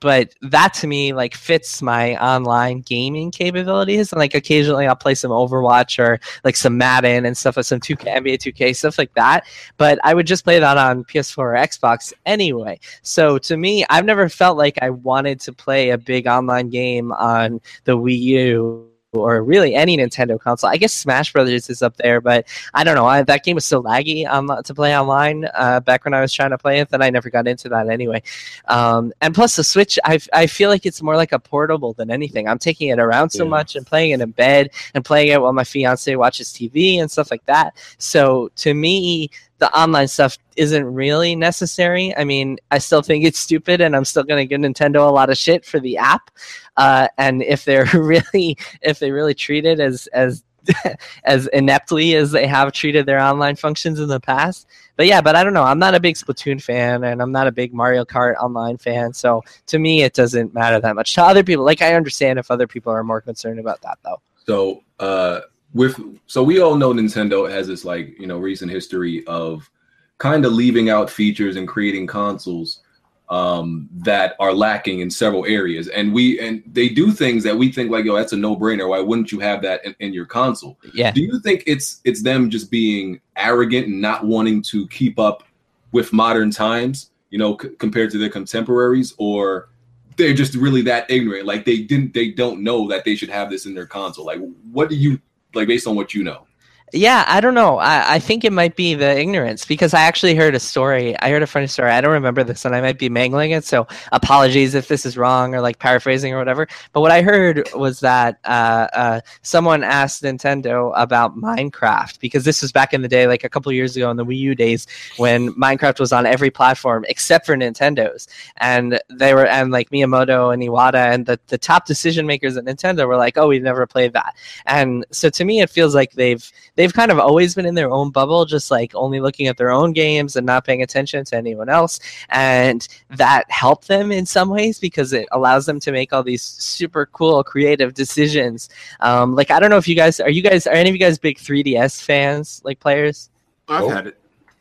but that to me like fits my online gaming capabilities, and like occasionally I'll play some Overwatch or like some Madden and stuff like some 2K, NBA 2K stuff like that. But I would just play that on PS4 or Xbox anyway. So to me, I've never felt like I wanted to play a big online game on the Wii U or really any Nintendo console. I guess Smash Brothers is up there, but I don't know. I, that game was so laggy um, to play online uh, back when I was trying to play it that I never got into that anyway. Um, and plus, the Switch, I, I feel like it's more like a portable than anything. I'm taking it around so Yeah. much and playing it in bed and playing it while my fiance watches TV and stuff like that. So to me, the online stuff isn't really necessary. I mean, I still think it's stupid, and I'm still going to give Nintendo a lot of shit for the app. Uh, and if they're [LAUGHS] really, if they really treat it as as [LAUGHS] as ineptly as they have treated their online functions in the past. But yeah, but I don't know. I'm not a big Splatoon fan, and I'm not a big Mario Kart online fan. So to me, it doesn't matter that much. To other people, like I understand if other people are more concerned about that, though. So uh, with so we all know Nintendo has this like you know recent history of kind of leaving out features and creating consoles um, that are lacking in several areas. And we and they do things that we think like, yo, that's a no brainer. Why wouldn't you have that in, in, your console? Yeah. Do you think it's it's them just being arrogant and not wanting to keep up with modern times, you know, c- compared to their contemporaries, or they're just really that ignorant? Like they didn't, they don't know that they should have this in their console. Like, what do you like based on what you know? Yeah, I don't know. I, I think it might be the ignorance because I actually heard a story. I heard a funny story. I don't remember this, and I might be mangling it. So apologies if this is wrong or like paraphrasing or whatever. But what I heard was that uh, uh, someone asked Nintendo about Minecraft because this was back in the day, like a couple years ago in the Wii U days, when Minecraft was on every platform except for Nintendo's, and they were and like Miyamoto and Iwata and the the top decision makers at Nintendo were like, "Oh, we've never played that." And so to me, it feels like they've they've kind of always been in their own bubble, just like only looking at their own games and not paying attention to anyone else. And that helped them in some ways because it allows them to make all these super cool, creative decisions. Um, like, I don't know if you guys are you guys are any of you guys big 3DS fans, like players? I've Oh. had it.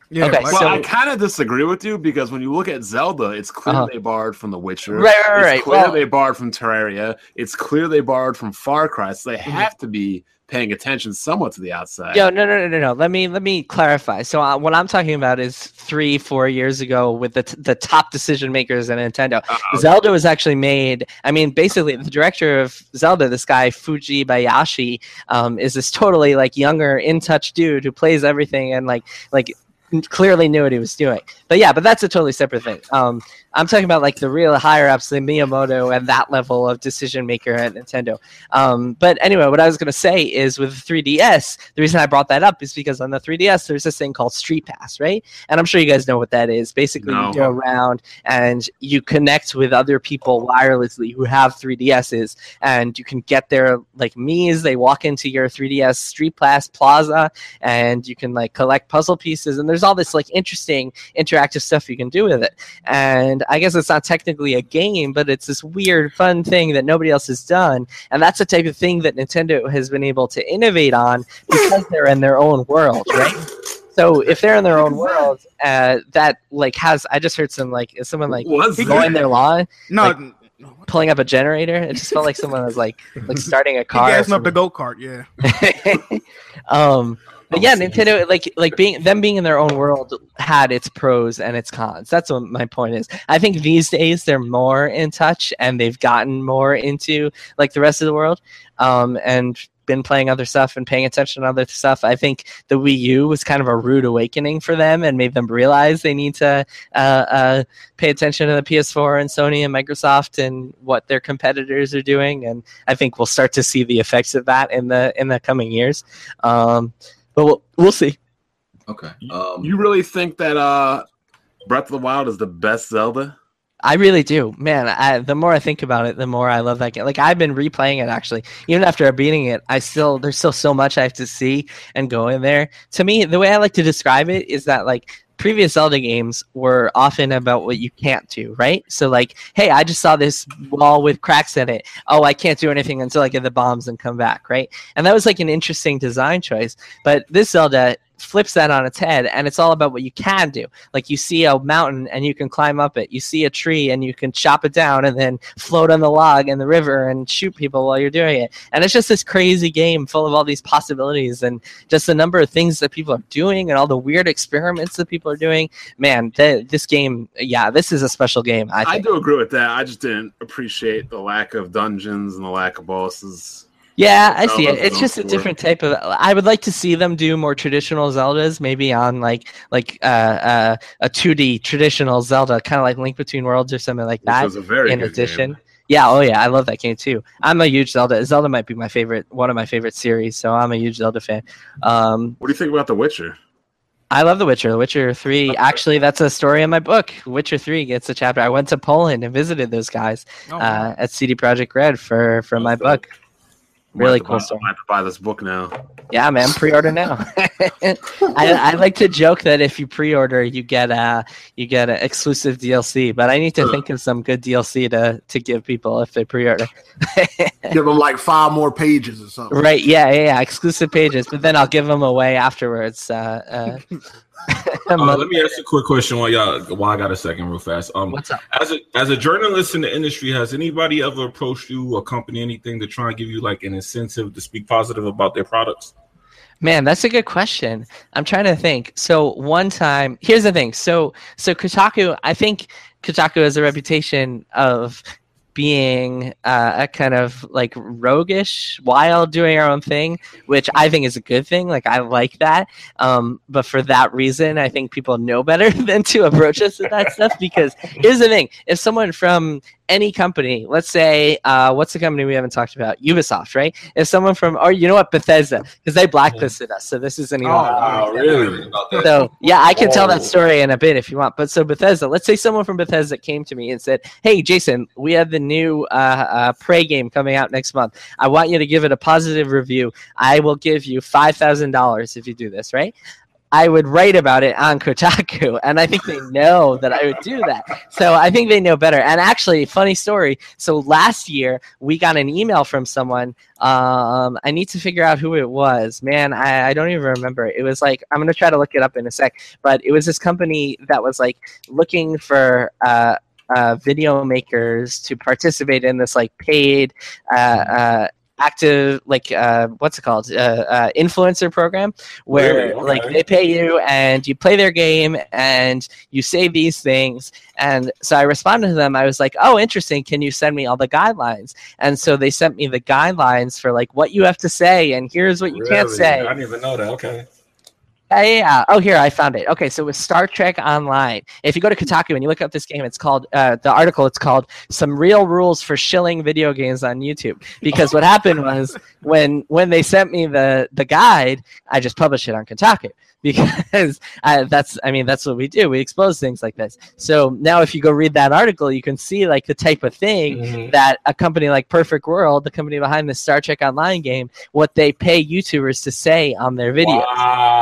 Yeah, Okay, Well, so- I kind of disagree with you because when you look at Zelda, it's clear Uh-huh. they borrowed from The Witcher. Right, right, It's right. clear Well- they borrowed from Terraria. It's clear they borrowed from Far Cry. So they have to be paying attention somewhat to the outside. Yo, no, no, no, no, no. Let me let me clarify. So uh, what I'm talking about is three, four years ago with the t- the top decision makers at Nintendo. Uh-oh. Zelda was actually made. I mean, basically, the director of Zelda, this guy Fujibayashi, um, is this totally like younger, in touch dude who plays everything and like like clearly knew what he was doing. But yeah, but that's a totally separate thing. Um, I'm talking about like the real higher ups, the Miyamoto and that level of decision maker at Nintendo. Um, but anyway, what I was going to say is with 3DS, the reason I brought that up is because on the 3DS, there's this thing called StreetPass, right? And I'm sure you guys know what that is. Basically, No. you go around and you connect with other people wirelessly who have 3DSs, and you can get their like Miis. They walk into your 3DS StreetPass Plaza, and you can like collect puzzle pieces. And there's all this like interesting interactive stuff you can do with it. And I guess it's not technically a game, but it's this weird, fun thing that nobody else has done. And that's the type of thing that Nintendo has been able to innovate on [LAUGHS] because they're in their own world, right? So if they're in their own world, uh, that like has I just heard some like is someone like Was mowing their lawn, no, like, pulling up a generator. It just felt like someone was like like [LAUGHS] starting a car. or gassing up the go kart. Yeah, [LAUGHS] um but yeah nintendo like like being them being in their own world had its pros and its cons that's what my point is i think these days they're more in touch and they've gotten more into like the rest of the world um and been playing other stuff and paying attention to other stuff. I think the Wii U was kind of a rude awakening for them and made them realize they need to uh, uh, pay attention to the PS4 and Sony and Microsoft and what their competitors are doing. And I think we'll start to see the effects of that in the in the coming years. Um, but we'll, we'll see. Okay. Um, You really think that uh, Breath of the Wild is the best Zelda? I really do, man. I, the more I think about it, the more I love that game. Like I've been replaying it actually, even after beating it. I still there's still so much I have to see and go in there. To me, the way I like to describe it is that like previous Zelda games were often about what you can't do, right? So like, hey, I just saw this wall with cracks in it. Oh, I can't do anything until I get the bombs and come back, right? And that was like an interesting design choice. But this Zelda flips that on its head and it's all about what you can do. Like you see a mountain and you can climb up it. You see a tree and you can chop it down and then float on the log in the river and shoot people while you're doing it. And it's just this crazy game full of all these possibilities and just the number of things that people are doing and all the weird experiments that people are doing. Man th- this game yeah this is a special game i I, do agree with that. I just didn't appreciate the lack of dungeons and the lack of bosses. Yeah, I see it. It's just a different type of. I would like to see them do more traditional Zeldas, maybe on like like uh, uh, a two D traditional Zelda, kind of like Link Between Worlds or something like Which that. was a very In good addition, game. yeah, oh yeah, I love that game too. I'm a huge Zelda. Zelda might be my favorite, one of my favorite series, so I'm a huge Zelda fan. Um, What do you think about The Witcher? I love The Witcher. The Witcher 3, [LAUGHS] actually, that's a story in my book. Witcher 3 gets a chapter. I went to Poland and visited those guys Oh, uh, at CD Projekt Red for, for my Okay. book. Really cool have to story. buy- I have to buy this book now. Yeah, man, pre-order now. [LAUGHS] I, I like to joke that if you pre-order, you get a you get an exclusive DLC. But I need to think of some good DLC to to give people if they pre-order. [LAUGHS] Give them like five more pages or something. right? Yeah, yeah, yeah. Exclusive pages, but then I'll give them away afterwards. Uh, uh, Uh, let me ask you a quick question while y'all while I got a second real fast. Um What's up? as a as a journalist in the industry, has anybody ever approached you or company anything to try and give you like an incentive to speak positive about their products? Man, that's a good question. I'm trying to think. So one time, here's the thing. So so Kotaku, I think Kotaku has a reputation of being uh, a kind of like roguish, wild, doing our own thing, which I think is a good thing. Like I like that. Um, but for that reason, I think people know better [LAUGHS] than to approach us with that stuff. Because here's the thing: if someone from any company, let's say, uh, what's the company we haven't talked about? Ubisoft, right? If someone from, or you know what, Bethesda, because they blacklisted us, so this isn't even. wow, really? So yeah, I can tell Oh. that story in a bit if you want. But so Bethesda, let's say someone from Bethesda came to me and said, "Hey, Jason, we have the new uh, uh, Prey game coming out next month. I want you to give it a positive review. I will give you five thousand dollars if you do this, right?" I would write about it on Kotaku, [LAUGHS] and I think they know that I would do that. So I think they know better. And actually, funny story. So last year we got an email from someone. Um, I need to figure out who it was. Man, I, I don't even remember. It was like I'm gonna try to look it up in a sec. But it was this company that was like looking for. Uh, uh, video makers to participate in this like paid uh, uh, active like uh, what's it called uh, uh, influencer program where Really? Okay. like they pay you and you play their game and you say these things and so i responded to them i was like oh interesting can you send me all the guidelines and so they sent me the guidelines for like what you have to say and here's what you can't say I didn't even know that. Okay. Yeah, yeah. Oh, here I found it. Okay, so with Star Trek Online. If you go to Kotaku and you look up this game, it's called uh, the article. It's called "Some Real Rules for Shilling Video Games on YouTube." Because what happened was when when they sent me the the guide, I just published it on Kotaku [LAUGHS] because I, that's I mean that's what we do. We expose things like this. So now if you go read that article, you can see like the type of thing Mhm. that a company like Perfect World, the company behind the Star Trek Online game, what they pay YouTubers to say on their videos. Wow,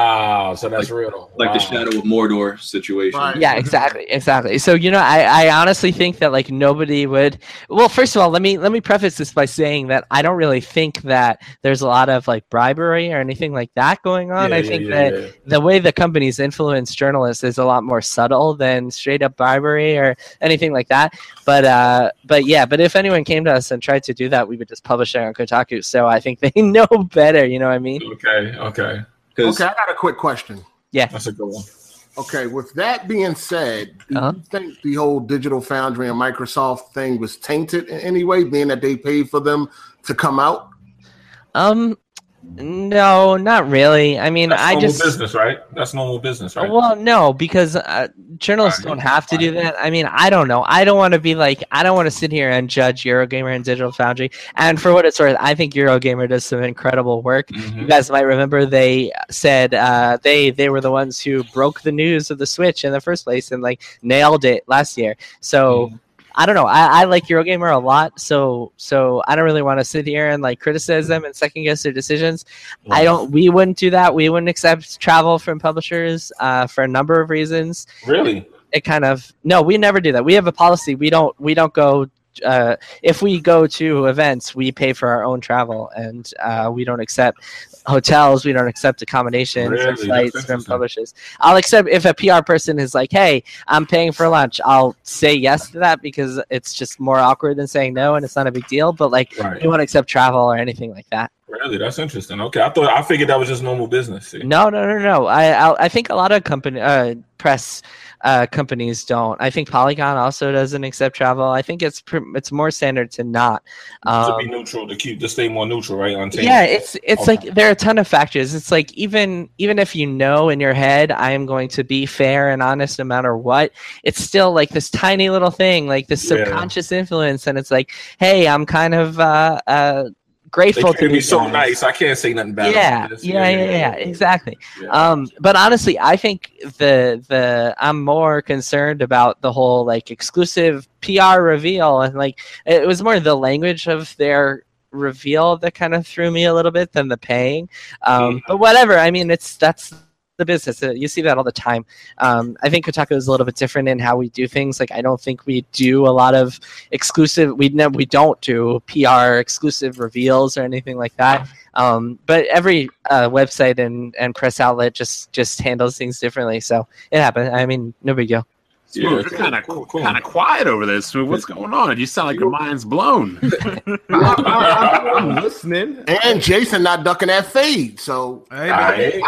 so that's real. though. like the Shadow of Mordor situation. Right. yeah exactly exactly so you know I, I honestly think that like nobody would well first of all let me let me preface this by saying that i don't really think that there's a lot of like bribery or anything like that going on Yeah, i yeah, think yeah, that yeah. the way the companies influence journalists is a lot more subtle than straight up bribery or anything like that but uh but yeah but if anyone came to us and tried to do that we would just publish it on kotaku so i think they [LAUGHS] know better you know what i mean Okay, okay, Because Okay, I got a quick question. Yeah, that's a good one. Okay, with that being said, do Uh-huh. you think the whole Digital Foundry and Microsoft thing was tainted in any way, being that they paid for them to come out? um no not really i mean That's i normal just business, right? That's normal business, right? Well, no, because uh, journalists Alright. don't have to do that. I mean, I don't know. I don't want to be like, I don't want to sit here and judge Eurogamer and Digital Foundry. And for what it's worth, I think Eurogamer does some incredible work. You Mhm. guys might remember they said uh, they they were the ones who broke the news of the Switch in the first place and like nailed it last year. So. Mhm. I don't know. I, I like Eurogamer a lot, so so I don't really want to sit here and like criticize them and second guess their decisions. I don't. We wouldn't do that. We wouldn't accept travel from publishers uh, for a number of reasons. Really? It kind of no. We never do that. We have a policy. We don't. We don't go. Uh, if we go to events, we pay for our own travel, and uh, we don't accept hotels. We don't accept accommodations Really? That's flights from publishers. I'll accept if a PR person is like, "Hey, I'm paying for lunch." I'll say yes to that because it's just more awkward than saying no, and it's not a big deal. But like, Right. we won't accept travel or anything like that. Really? That's interesting. Okay, I thought I figured that was just normal business. See? No, no, no, no. I I, I think a lot of company uh, press uh, companies don't. I think Polygon also doesn't accept travel. I think it's pr- it's more standard to not. to Um, be neutral, to keep to stay more neutral, right? On yeah, it's it's Okay. like there are a ton of factors. It's like even even if you know in your head I am going to be fair and honest no matter what, it's still like this tiny little thing, like this Yeah. subconscious influence, and it's like, hey, I'm kind of uh, uh, grateful try to be so guys. nice. I can't say nothing bad. yeah, about this. yeah, yeah, yeah, exactly. Yeah. Um, but honestly, I think the the I'm more concerned about the whole like exclusive PR reveal and like it was more the language of their reveal that kind of threw me a little bit than the paying. Um, but whatever. I mean, it's that's the business. Uh, You see that all the time. Um, I think Kotaku is a little bit different in how we do things. Like I don't think we do a lot of exclusive. We never we don't do PR exclusive reveals or anything like that. Um, but every uh, website and, and press outlet just just handles things differently. So it happens. I mean, no big deal. Yeah, Smooth, you're kind of cool, cool. kind of quiet over there. Smooth, what's going on? You sound like your mind's blown. [LAUGHS] I'm, I'm- I'm listening. And Jason not ducking that fade. So Hey, All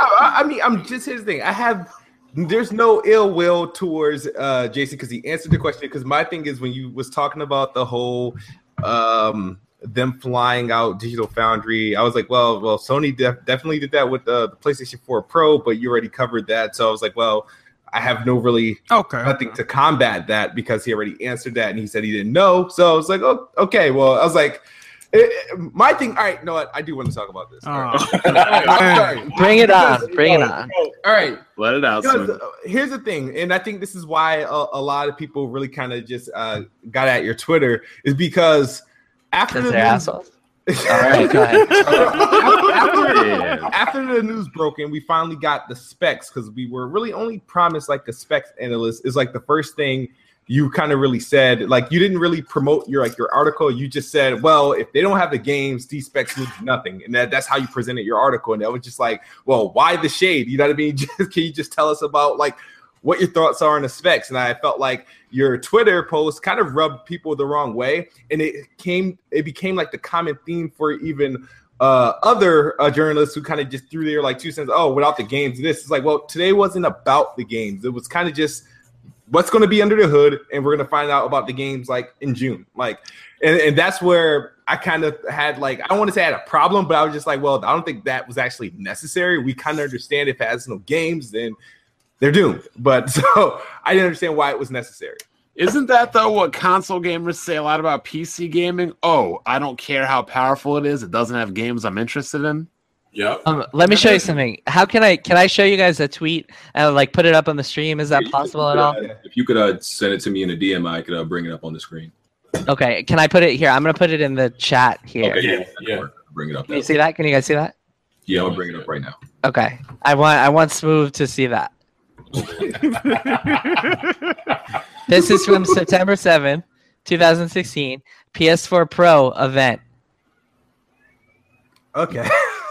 I, I mean, I'm just his thing. I have there's no ill will towards uh Jason because he answered the question. Because my thing is when you was talking about the whole um them flying out Digital Foundry, I was like, well, well, Sony def- definitely did that with the, the PlayStation 4 Pro, but you already covered that. So I was like, well, I have no really Okay. nothing to combat that because he already answered that and he said he didn't know. So I was like, oh, okay. Well, I was like, eh, eh, my thing. All right, you know what? I do want to talk about this. All right. Oh, [LAUGHS] All right, I'm [LAUGHS] sorry. Bring it on. Because- Bring it on. All right. Let it out, Because, uh, here's the thing, and I think this is why a, a lot of people really kind of just uh, got at your Twitter is because after the news, assholes. All right, go ahead. [LAUGHS] after, Yeah. after the news broke and we finally got the specs because we were really only promised like the specs analyst is like the first thing you kind of really said. Like you didn't really promote your like your article. You just said well if they don't have the games these specs mean nothing. And that, that's how you presented your article. And that was just like well why the shade? You know what i mean? [LAUGHS] Just, can you just tell us about like what your thoughts are on the specs and i felt like your twitter post kind of rubbed people the wrong way and it came it became like the common theme for even uh, other uh, journalists who kind of just threw their like two cents. Oh, without the games, this is like, well, today wasn't about the games. It was kind of just what's going to be under the hood, and we're going to find out about the games like in June. Like, and, and that's where I kind of had like I don't want to say I had a problem, but I was just like, well, I don't think that was actually necessary. We kind of understand if it has no games, then they're doomed. But [LAUGHS] so I didn't understand why it was necessary. Isn't that though what console gamers say a lot about PC gaming? Oh, I don't care how powerful it is; it doesn't have games I'm interested in. Yep. Um, let me show you something. How can I can I show you guys a tweet and like put it up on the stream? Is that possible at all? If you could uh, send it to me in a DM, I could uh, bring it up on the screen. Okay, can I put it here? I'm gonna put it in the chat here. Okay, Yeah, yeah. Bring it up. Can you see that? Can you guys see that? Yeah, I'll bring it up right now. Okay, I want I want Smooth to see that. [LAUGHS] This is from September 7, 2016, PS4 Pro event. Okay.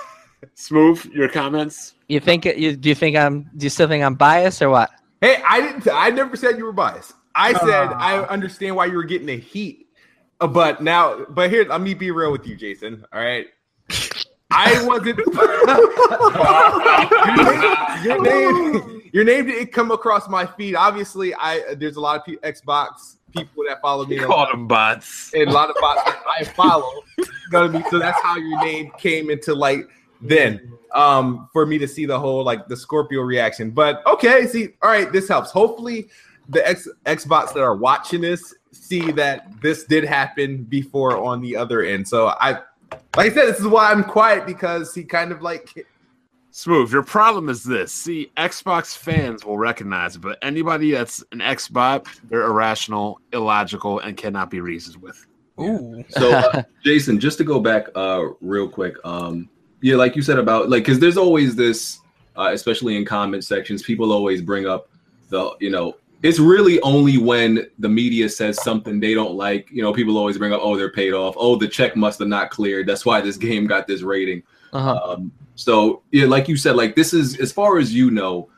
[LAUGHS] Smooth, your comments. You think you do you think I'm do you still think I'm biased or what? Hey, I didn't. I never said you were biased. I said Ah. I understand why you were getting the heat, Uh, but now, but here, let me be real with you, Jason. All right, I wasn't. [LAUGHS] your, name, your name, your name didn't come across my feed. Obviously, I there's a lot of Xbox people that follow me, You and, them bots. and a lot of bots that I follow. You know what I mean? So that's how your name came into light then um for me to see the whole like the Scorpio reaction. But okay, see, all right, this helps. Hopefully the X Xbox that are watching this see that this did happen before on the other end. So I like I said, this is why I'm quiet because he kind of like Smooth, your problem is this. See, Xbox fans will recognize it, but anybody that's an Xbot, they're irrational, illogical, and cannot be reasoned with. Ooh. [LAUGHS] So, uh, Jason, just to go back uh, real quick, um, yeah, like you said about like, because there's always this, uh, especially in comment sections, people always bring up the, you know, it's really only when the media says something they don't like. You know, people always bring up, oh, they're paid off. Oh, the check must have not cleared. That's why this [LAUGHS] game got this rating. Uh-huh. Um, so yeah, like you said, like this is as far as you know,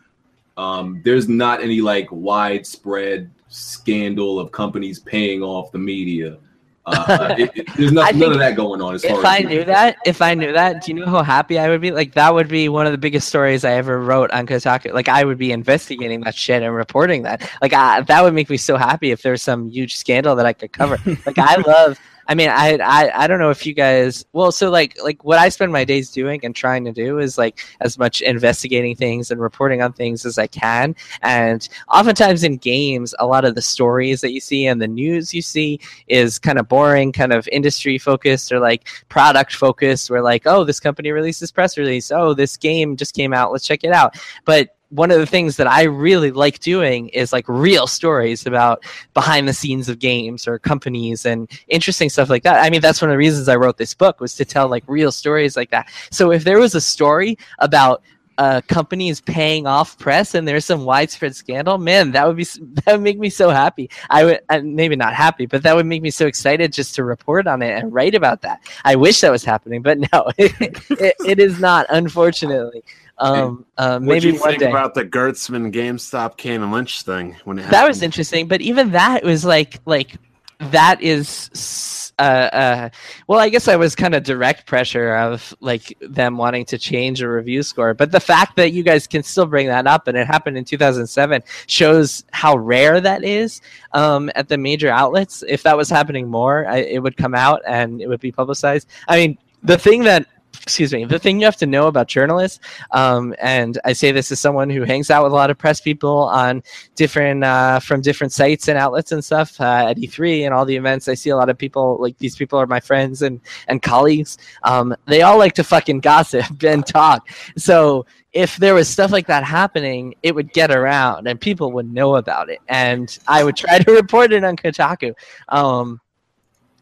um, there's not any like widespread scandal of companies paying off the media. Uh, [LAUGHS] it, it- there's nothing, none of that going on. As far If as I you know. knew that, if I knew that, do you know how happy I would be? Like that would be one of the biggest stories I ever wrote on Kotaku. Like I would be investigating that shit and reporting that. Like I, that would make me so happy if there's some huge scandal that I could cover. like I [LAUGHS] love, I mean, I, I I don't know if you guys. Well, so like like what I spend my days doing and trying to do is like as much investigating things and reporting on things as I can. And oftentimes in games, a lot of the stories that you see and the news you see is kind of boring, kind of industry focused or like product focused. Where like, oh, this company released this press release. Oh, this game just came out. Let's check it out. But one of the things that I really like doing is like real stories about behind the scenes of games or companies and interesting stuff like that. I mean, that's one of the reasons I wrote this book was to tell like real stories like that. So if there was a story about uh, companies paying off press and there's some widespread scandal, man, that would be [LAUGHS] that would make me so happy. I would uh, maybe not happy, but that would make me so excited just to report on it and write about that. I wish that was happening, but [LAUGHS] no, it, it, it is not, unfortunately. Um, uh, What maybe you think day. about the Gerstmann GameSpot Kane and Lynch thing when it that was interesting but even that was like like that is uh, uh well i guess i was kind of direct pressure of like them wanting to change a review score but the fact that you guys can still bring that up and it happened in 2007 shows how rare that is um at the major outlets. If that was happening more I, it would come out and it would be publicized. I mean the thing that excuse me the thing you have to know about journalists um, and i say this as someone who hangs out with a lot of press people on different uh, from different sites and outlets and stuff uh, at E3 and all the events. I see a lot of people like these people are my friends and and colleagues. Um, they all like to fucking gossip [LAUGHS] and talk. So if there was stuff like that happening, it would get around and people would know about it. And I would try to report it on Kotaku. Um,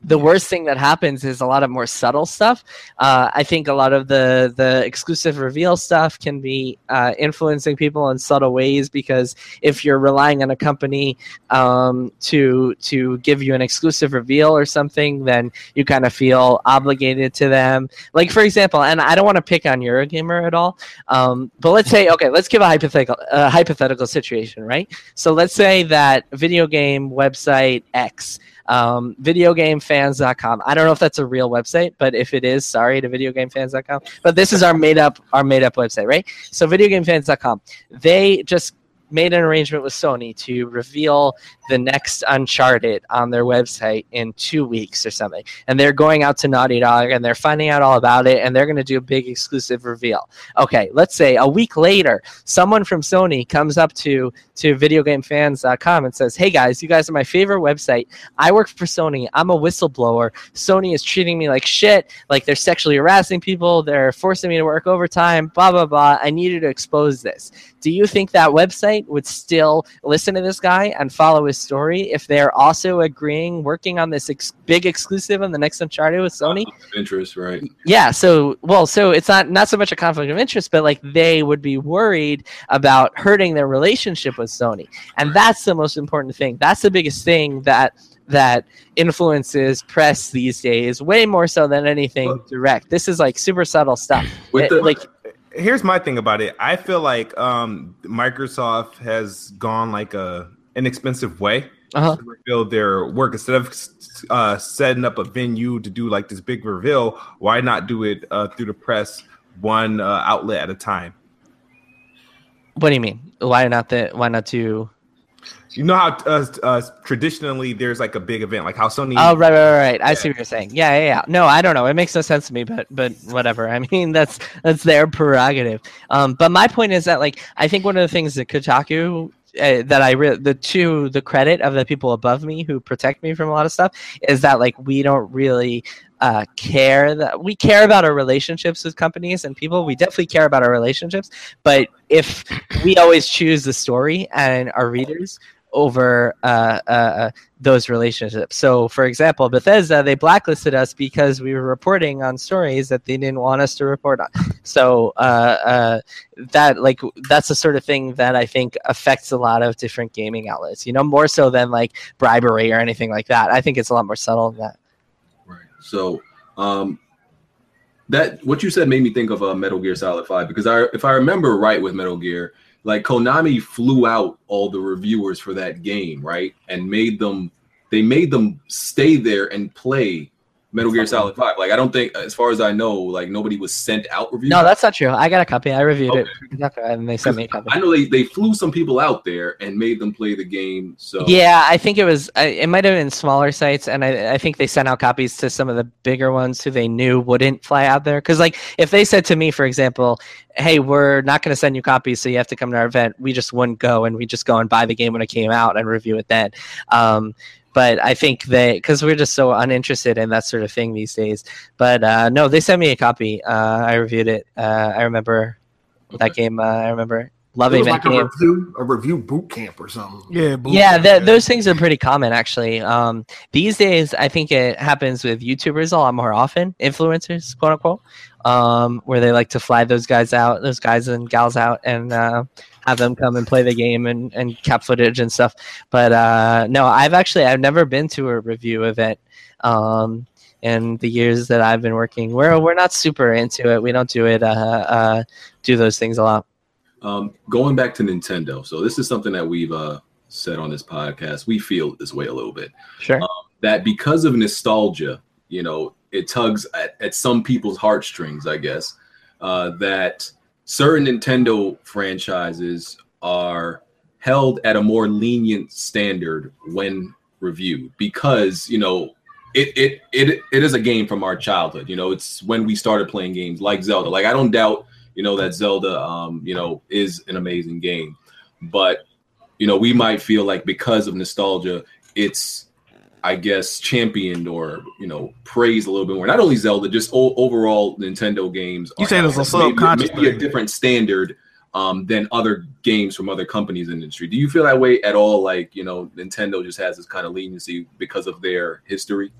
the worst thing that happens is a lot of more subtle stuff. Uh, I think a lot of the the exclusive reveal stuff can be uh, influencing people in subtle ways because if you're relying on a company um, to to give you an exclusive reveal or something, then you kind of feel obligated to them. Like for example, and I don't want to pick on Eurogamer at all, um, but let's say okay, let's give a hypothetical a hypothetical situation, right? So let's say that video game website X um, videogamefans.com. I don't know if that's a real website, but if it is, sorry to videogamefans.com. But this is our made up our made up website, right? So videogamefans.com. They just made an arrangement with Sony to reveal the next Uncharted on their website in two weeks or something. And they're going out to Naughty Dog and they're finding out all about it and they're going to do a big exclusive reveal. Okay, let's say a week later, someone from Sony comes up to to videogamefans.com and says, "Hey guys, you guys are my favorite website. I work for Sony. I'm a whistleblower. Sony is treating me like shit. Like they're sexually harassing people. They're forcing me to work overtime. Blah blah blah. I needed to expose this." Do you think that website would still listen to this guy and follow his story if they're also agreeing, working on this ex- big exclusive on the next Uncharted with Sony? Interest, right? yeah so well so it's not not so much a conflict of interest but like hmm. they would be worried about hurting their relationship with sony. And that's the most important thing. That's the biggest thing that that influences press these days way more so than anything direct. This is like super subtle stuff. With It- the- like here's my thing about it. I feel like um, Microsoft has gone like a inexpensive way uh-huh. to reveal their work instead of uh, setting up a venue to do like this big reveal. Why not do it uh, through the press, one uh, outlet at a time? what do you mean why not the why not do You know how uh, uh, traditionally there's like a big event, like how Sony. Oh right, right, right, right. I see what you're saying. Yeah, yeah, yeah. No, I don't know. It makes no sense to me, but but whatever. I mean, [LAUGHS] that's that's their prerogative. Um, but my point is that like I think one of the things that Kotaku uh, that I re- the to the credit of the people above me who protect me from a lot of stuff is that like we don't really uh, care that we care about our relationships with companies and people. We definitely care about our relationships, but if we always choose the story and our readers over uh, uh, those relationships. So, for example, Bethesda they blacklisted us because we were reporting on stories that they didn't want us to report on. So uh, uh, that like that's the sort of thing that I think affects a lot of different gaming outlets. You know, more so than like bribery or anything like that. I think it's a lot more subtle than that. Right. So, um, that what you said made me think of uh, Metal Gear Solid Five because I, if I remember right, with Metal Gear, like Konami flew out all the reviewers for that game, right, and made them they made them stay there and play Metal Gear Solid Five. Like I don't think, as far as I know, like nobody was sent out reviews. No, that's not true. I got a copy. I reviewed Okay. it, and they sent me a copy. I know they, they flew some people out there and made them play the game. So Yeah, I think it was. It might have been smaller sites, and I, I think they sent out copies to some of the bigger ones who they knew wouldn't fly out there. Because, like, if they said to me, for example, "Hey, we're not going to send you copies, so you have to come to our event," we just wouldn't go, and we just go and buy the game when it came out and review it then. Um, but I think they, because we're just so uninterested in that sort of thing these days. But uh, no, they sent me a copy. Uh, I reviewed it. Uh, I remember that game. Uh, I remember It loving was that like a review, a review boot camp or something. Yeah, boot yeah, camp, th- those things are pretty common actually. Um, these days, I think it happens with YouTubers a lot more often, influencers, quote unquote, um, where they like to fly those guys out, those guys and gals out, and uh, have them come and play the game and, and cap footage and stuff. But uh, no, I've actually I've never been to a review event. Um, in the years that I've been working, we're we're not super into it. We don't do it. Uh, uh, do those things a lot. Um, going back to Nintendo, so this is something that we've uh, said on this podcast. We feel this way a little bit Sure. that because of nostalgia, you know, it tugs at, at some people's heartstrings, I guess. Uh, that certain Nintendo franchises are held at a more lenient standard when reviewed because you know it it it, it is a game from our childhood. You know, it's when we started playing games like Zelda. Like I don't doubt you know that Zelda um you know is an amazing game, but you know we might feel like because of nostalgia, it's I guess championed or you know praised a little bit more. Not only Zelda, just o- overall Nintendo games. You are saying it's a maybe- subconscious maybe a different standard um, than other games from other companies in the industry. Do you feel that way at all? Like you know, Nintendo just has this kind of leniency because of their history.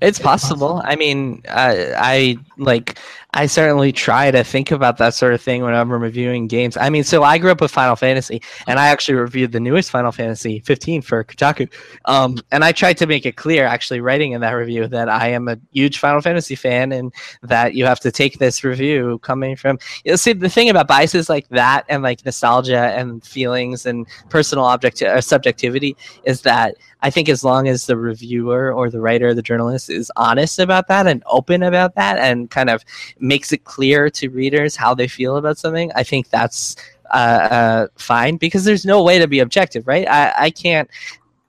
It's possible. I mean, I, I like. I certainly try to think about that sort of thing when I'm reviewing games. I mean, so I grew up with Final Fantasy, and I actually reviewed the newest Final Fantasy 15 for Kotaku. Um, and I tried to make it clear, actually, writing in that review, that I am a huge Final Fantasy fan, and that you have to take this review coming from. You know, see, the thing about biases like that, and like nostalgia and feelings and personal object or subjectivity, is that I think as long as the reviewer or the writer, the journalist is honest about that and open about that and kind of makes it clear to readers how they feel about something, I think that's uh, uh, fine because there's no way to be objective, right? I, I can't.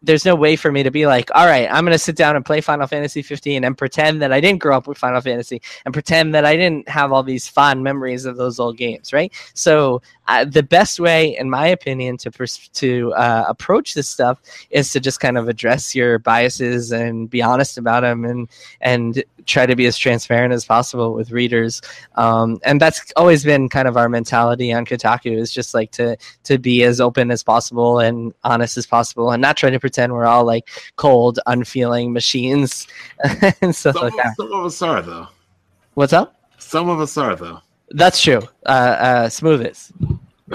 There's no way for me to be like, all right, I'm going to sit down and play Final Fantasy 15 and pretend that I didn't grow up with Final Fantasy and pretend that I didn't have all these fond memories of those old games, right? So uh, the best way, in my opinion, to pers- to uh, approach this stuff is to just kind of address your biases and be honest about them and and try to be as transparent as possible with readers. Um, and that's always been kind of our mentality on kotaku is just like to to be as open as possible and honest as possible and not try to pretend we're all like cold unfeeling machines [LAUGHS] and stuff Some, like that. some of us are though. what's up? Some of us are though. that's true. Uh, uh, smooth is [LAUGHS]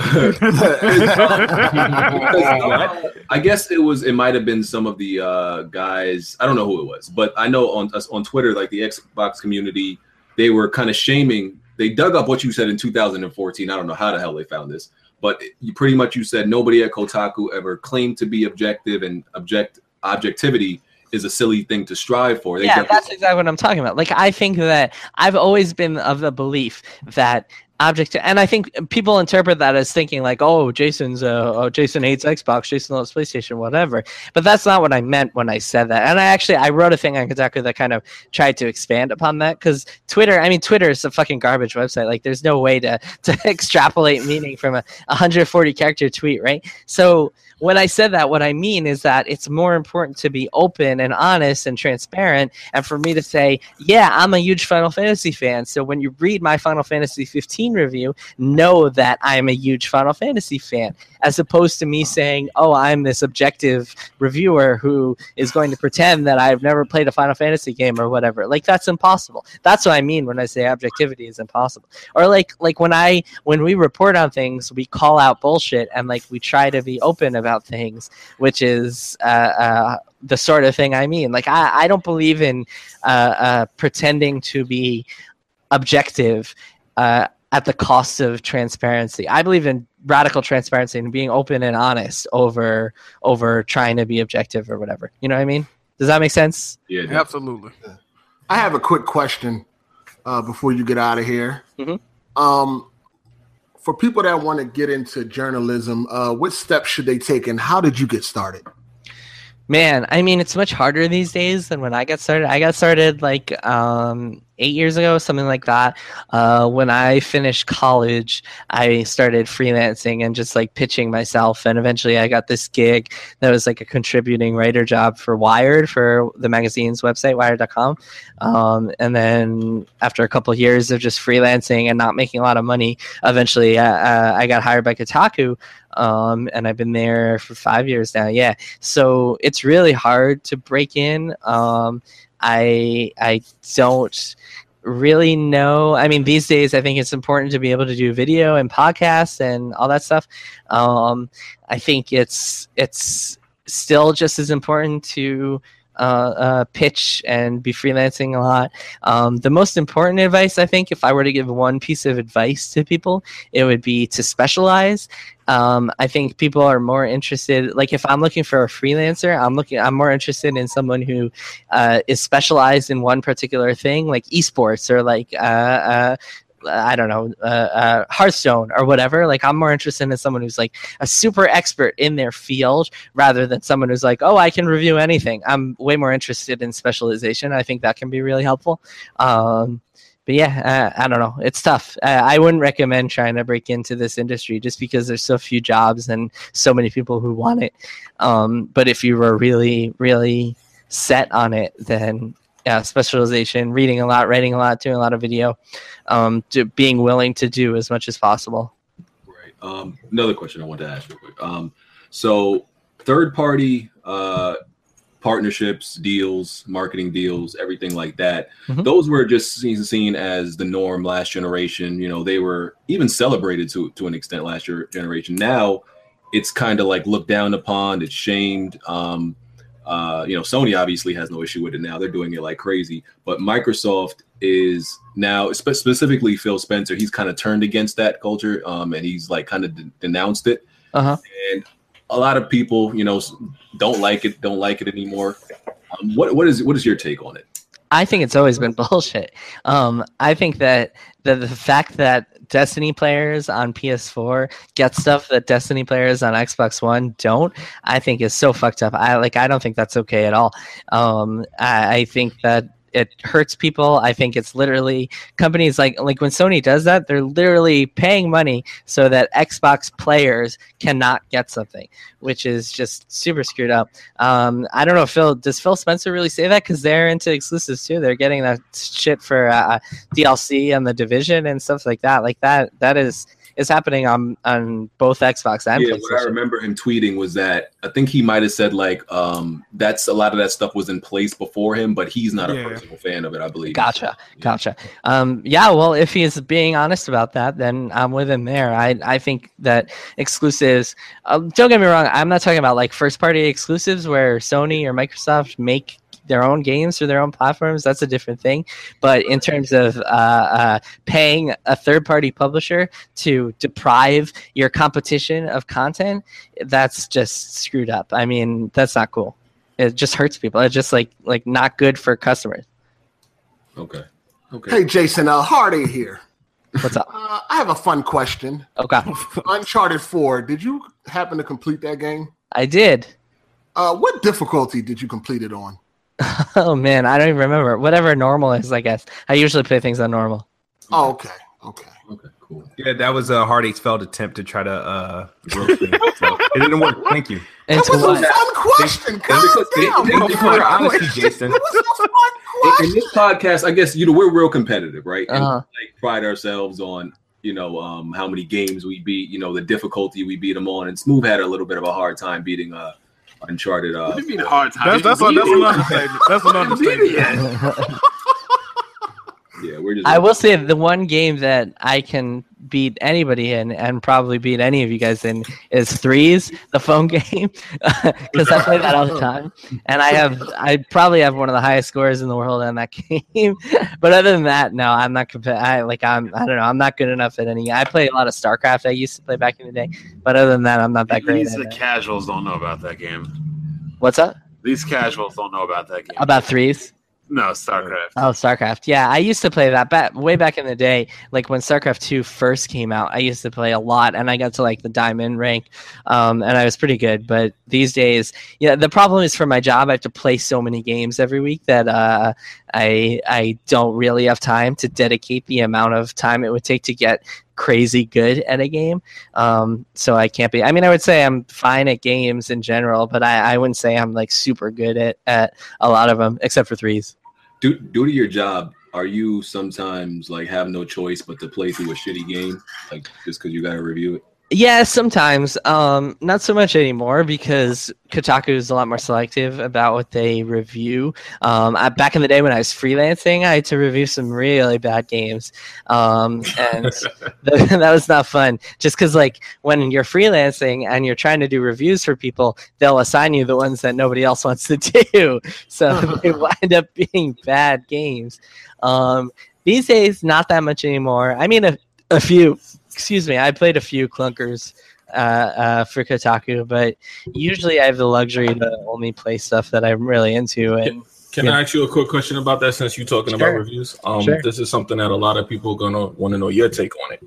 I guess it was. It might have been some of the uh, guys. I don't know who it was, but I know on us on Twitter, like the Xbox community, they were kind of shaming. They dug up what you said in 2014. I don't know how the hell they found this, but you pretty much you said nobody at Kotaku ever claimed to be objective, and object objectivity is a silly thing to strive for. They yeah, that's exactly what I'm talking about. Like, I think that I've always been of the belief that object, and I think people interpret that as thinking like, oh, Jason's, uh, oh, Jason hates Xbox, Jason loves PlayStation, whatever. But that's not what I meant when I said that. And I actually, I wrote a thing on Kotaku that kind of tried to expand upon that because Twitter, I mean, Twitter is a fucking garbage website. Like, there's no way to [LAUGHS] to extrapolate meaning from a 140 character tweet, right? So when I said that, what I mean is that it's more important to be open and honest and transparent, and for me to say, yeah, I'm a huge Final Fantasy fan. So when you read my Final Fantasy 15 review, know that I'm a huge Final Fantasy fan, as opposed to me saying, oh, I'm this objective reviewer who is going to pretend that I've never played a Final Fantasy game or whatever. Like that's impossible. That's what I mean when I say objectivity is impossible. Or like like when I when we report on things, we call out bullshit and like we try to be open about things, which is uh, uh, the sort of thing I mean. Like I, I don't believe in uh, uh, pretending to be objective uh, at the cost of transparency. I believe in radical transparency and being open and honest over over trying to be objective or whatever. You know what I mean? Does that make sense? yeah. Absolutely. I have a quick question uh, before you get out of here. Mhm. Um, for people that want to get into journalism, uh, what steps should they take, and how did you get started? Man, I mean, it's much harder these days than when I got started. I got started like um, eight years ago, something like that. Uh, when I finished college, I started freelancing and just like pitching myself. And eventually I got this gig that was like a contributing writer job for Wired, for the magazine's website, wired.com. Um, and then after a couple of years of just freelancing and not making a lot of money, eventually uh, uh, I got hired by Kotaku. Um, and I've been there for five years now. Yeah. So it's really hard to break in. Um, I I don't really know. I mean, these days I think it's important to be able to do video and podcasts and all that stuff. Um, I think it's it's still just as important to uh, uh, pitch and be freelancing a lot. Um, the most important advice, I think, if I were to give one piece of advice to people, it would be to specialize. Um, I think people are more interested. Like if I'm looking for a freelancer, I'm looking. I'm more interested in someone who uh, is specialized in one particular thing, like esports or like uh, uh, I don't know, uh, uh, Hearthstone or whatever. Like, I'm more interested in someone who's like a super expert in their field rather than someone who's like, oh, I can review anything. I'm way more interested in specialization. I think that can be really helpful. Um, but yeah, uh, I don't know. It's tough. Uh, I wouldn't recommend trying to break into this industry just because there's so few jobs and so many people who want it. Um, but if you were really, really set on it, then yeah, specialization, reading a lot, writing a lot, doing a lot of video, um, to being willing to do as much as possible. Right. Um, another question I wanted to ask real quick. Um, so third party uh, partnerships, deals, marketing deals, everything like that. Mhm. Those were just seen, seen as the norm last generation. You know, they were even celebrated to to an extent last year generation. Now it's kind of like looked down upon. It's shamed. Um, uh, you know, Sony obviously has no issue with it now. They're doing it like crazy. But Microsoft is now, spe- specifically Phil Spencer, he's kind of turned against that culture um, and he's like kind of de- denounced it. Uh huh. And a lot of people, you know, don't like it, don't like it anymore. Um, what what is what is your take on it? I think it's always been [LAUGHS] bullshit. Um, I think that the, the fact that Destiny players on PS4 get stuff that Destiny players on Xbox One don't, I think is so fucked up. I like. I don't think that's okay at all. Um, I, I think that it hurts people. I think it's literally companies like like when Sony does that, they're literally paying money so that Xbox players cannot get something, which is just super screwed up. Um, I don't know, Phil. Does Phil Spencer really say that? Because they're into exclusives too. They're getting that shit for uh, DLC and the Division and stuff like that. Like that. That is is happening on on both Xbox and yeah, what I remember him tweeting was that I think he might have said like um, that's a lot of that stuff was in place before him, but he's not a personal fan of it. I believe. Gotcha, Yeah. gotcha. Um, yeah, well, if he's being honest about that, then I'm with him there. I I think that exclusives. Um, don't get me wrong. I'm not talking about like first party exclusives where Sony or Microsoft make their own games for their own platforms. That's a different thing. But in terms of uh, uh, paying a third party publisher to deprive your competition of content, that's just screwed up. I mean, that's not cool. It just hurts people. It's just like like not good for customers. Okay. Okay. Hey, Jason uh, Hardy here. What's up? [LAUGHS] Uh, I have a fun question. Okay. [LAUGHS] Uncharted 4, did you happen to complete that game? I did. Uh, what difficulty did you complete it on? [LAUGHS] Oh man, I don't even remember. Whatever normal is, I guess. I usually play things on normal. Oh, okay. Okay. Okay. Cool. Yeah, that was a hard eight failed attempt to try to uh roast me. So it didn't work. Thank you. And That to was a fun question. Calm because- down. thank you for your honesty, Question. Jason. It was a fun In, question. in this podcast, I guess you know we're real competitive, right? And Uh-huh. we, like pride ourselves on you know um, how many games we beat, you know the difficulty we beat them on, and Smooth had a little bit of a hard time beating uh Uncharted. Uh, What do you mean hard time? That's that's, You a, that's beat an it. understatement. That's an [LAUGHS] understatement. [LAUGHS] yeah, we're just. I will say the one game that I can beat anybody in and probably beat any of you guys in is threes, the phone [LAUGHS] game, [LAUGHS] because I play that all the time, and I have I probably have one of the highest scores in the world on that [LAUGHS] game. but other than that, no, I'm not compa- I like I'm I don't know I'm not good enough at any. I play a lot of StarCraft. I used to play back in the day, but other than that, I'm not that great. These At the casuals don't know about that game. What's up These casuals don't know about that game. about threes? No, StarCraft. Oh, StarCraft. Yeah, I used to play that back way back in the day. Like when StarCraft 2 first came out, I used to play a lot and I got to like the diamond rank. Um, and I was pretty good. But these days, yeah, the problem is for my job, I have to play so many games every week that uh, I I don't really have time to dedicate the amount of time it would take to get crazy good at a game. Um, so I can't be. I mean, I would say I'm fine at games in general, but I, I wouldn't say I'm like super good at at a lot of them, except for threes. Due, due to your job, are you sometimes like have no choice but to play through a shitty game, like just because you got to review it? Yeah, sometimes. Um, not so much anymore because Kotaku is a lot more selective about what they review. Um, I, back in the day when I was freelancing, I had to review some really bad games, um, and th- [LAUGHS] [LAUGHS] that was not fun. Just because, like, when you're freelancing and you're trying to do reviews for people, they'll assign you the ones that nobody else [LAUGHS] wants to do, so they wind up being bad games. Um, these days, not that much anymore. I mean, a, a few excuse me, I played a few clunkers uh, uh, for Kotaku, but usually I have the luxury to only play stuff that I'm really into. And Can Yeah. I ask you a quick question about that since you're talking Sure. about reviews? Um, Sure. This is something that a lot of people are gonna want to know your take on it.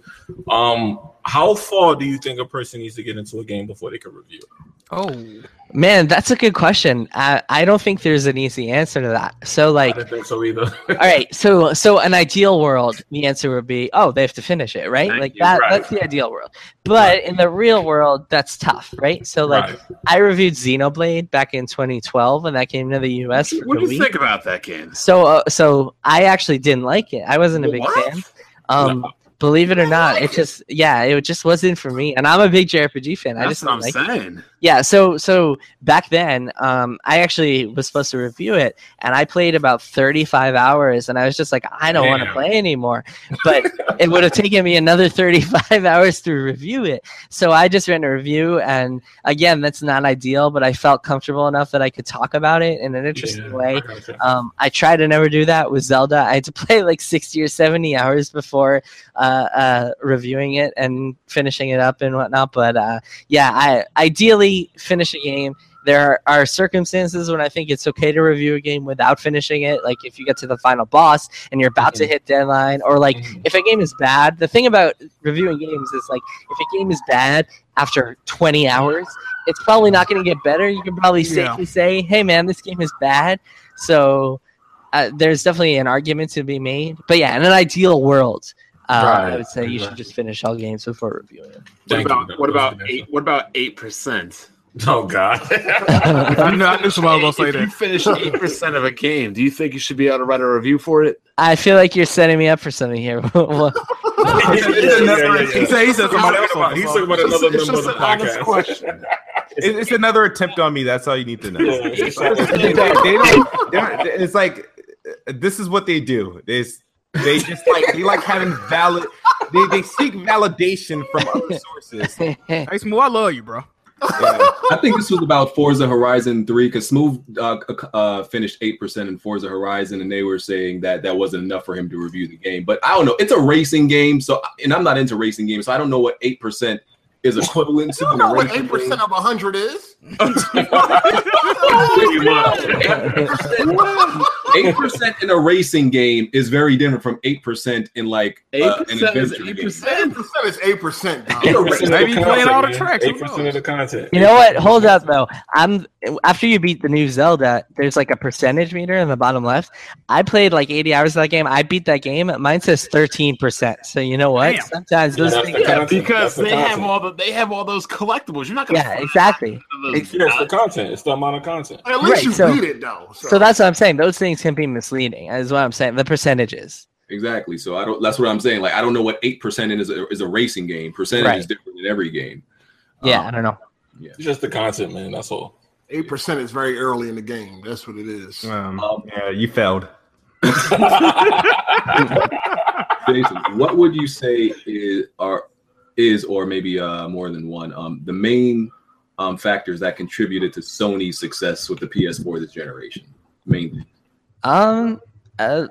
Um, how far do you think a person needs to get into a game before they can review it? Oh, man, that's a good question. I, I don't think there's an easy answer to that. So, I like, didn't think so either. [LAUGHS] all right, so so an ideal world, the answer would be, oh, they have to finish it, right? Thank like you. that. Right. That's the ideal world. But in the real world, that's tough, right? So, like, Right. I reviewed Xenoblade back in 2012 when that came to the U.S. for What the do you Wii. think about that game? So, uh, so I actually didn't like it. I wasn't a big What? fan. Um, No. Believe it or not, it just yeah, it just wasn't for me. And I'm a big JRPG fan. I That's just what I'm didn't like it. Yeah, so so back then, um, I actually was supposed to review it, and I played about 35 hours, and I was just like, I don't want to play anymore. But [LAUGHS] it would have taken me another 35 [LAUGHS] hours to review it. So I just ran a review, and again, that's not ideal, but I felt comfortable enough that I could talk about it in an interesting Yeah, way. I. Um, I try to never do that with Zelda. I had to [LAUGHS] play like 60 or 70 hours before uh, uh, reviewing it and finishing it up and whatnot. But uh, yeah, I ideally finish a game. There are, are circumstances when I think it's okay to review a game without finishing it. Like if you get to the final boss and you're about to Mhm. hit deadline, or like Mhm. if a game is bad. The thing about reviewing games is like if a game is bad after 20 hours, it's probably not going to get better. You can probably Yeah. safely say, "Hey, man, this game is bad." So uh, there's definitely an argument to be made. But yeah, in an ideal world, Right, I would say you should just finish all games before reviewing them. What about what about eight? What about eight percent? Oh God. I knew, I knew somebody was gonna say If you that. finish eight percent of a game, do you think you should be able to write a review for it? I feel like you're setting me up for something here. He said he else. He's talking about- he's talking about It's just- another it's member of the an podcast. question. [LAUGHS] It- it's another attempt on me. That's all you need to know. They, it's- they they're- it's like uh, this is what they do. They they just like they like having valid. They they seek validation from other sources. [LAUGHS] Hey, Smooth, I love you, bro. Yeah. I think this was about Forza Horizon 3 because Smooth uh, uh, finished 8% in Forza Horizon, and they were saying that that wasn't enough for him to review the game. But I don't know. It's a racing game, so and I'm not into racing games, so I don't know what 8% is equivalent to You know what eight percent of hundred is? [LAUGHS] [LAUGHS] Pretty much. Eight percent in a racing game is very different from eight percent in like Eight uh, an percent is adventure eight game. percent. Eight percent is eight percent. Maybe you playing all the tracks, Eight percent of the content. You know what? Hold up though. I'm after you beat the new Zelda, there's like a percentage meter in the bottom left. I played like 80 hours of that game. I beat that game. Mine says 13%. So you know what? Damn. Sometimes those that's things the Yeah, because That's the they have all the they have all those collectibles. You're not gonna Yeah, find exactly. those- Ex- Yeah, it's the content. It's the amount of content. At least Right, you so- beat it though. So that's what I'm saying. Those things can be misleading. Is what I'm saying. The percentages. Exactly. So I don't. That's what I'm saying. Like I don't know what eight percent is a, is a racing game. Percentage Right. is different in every game. Yeah, Um, I don't know. It's just the content, man. That's all. eight percent is very early in the game. That's what it is. Um, Um, yeah, you failed. [LAUGHS] Jason, what would you say is are is or maybe uh, more than one um, the main um, factors that contributed to Sony's success with the PS4 this generation? Main thing. Um, uh,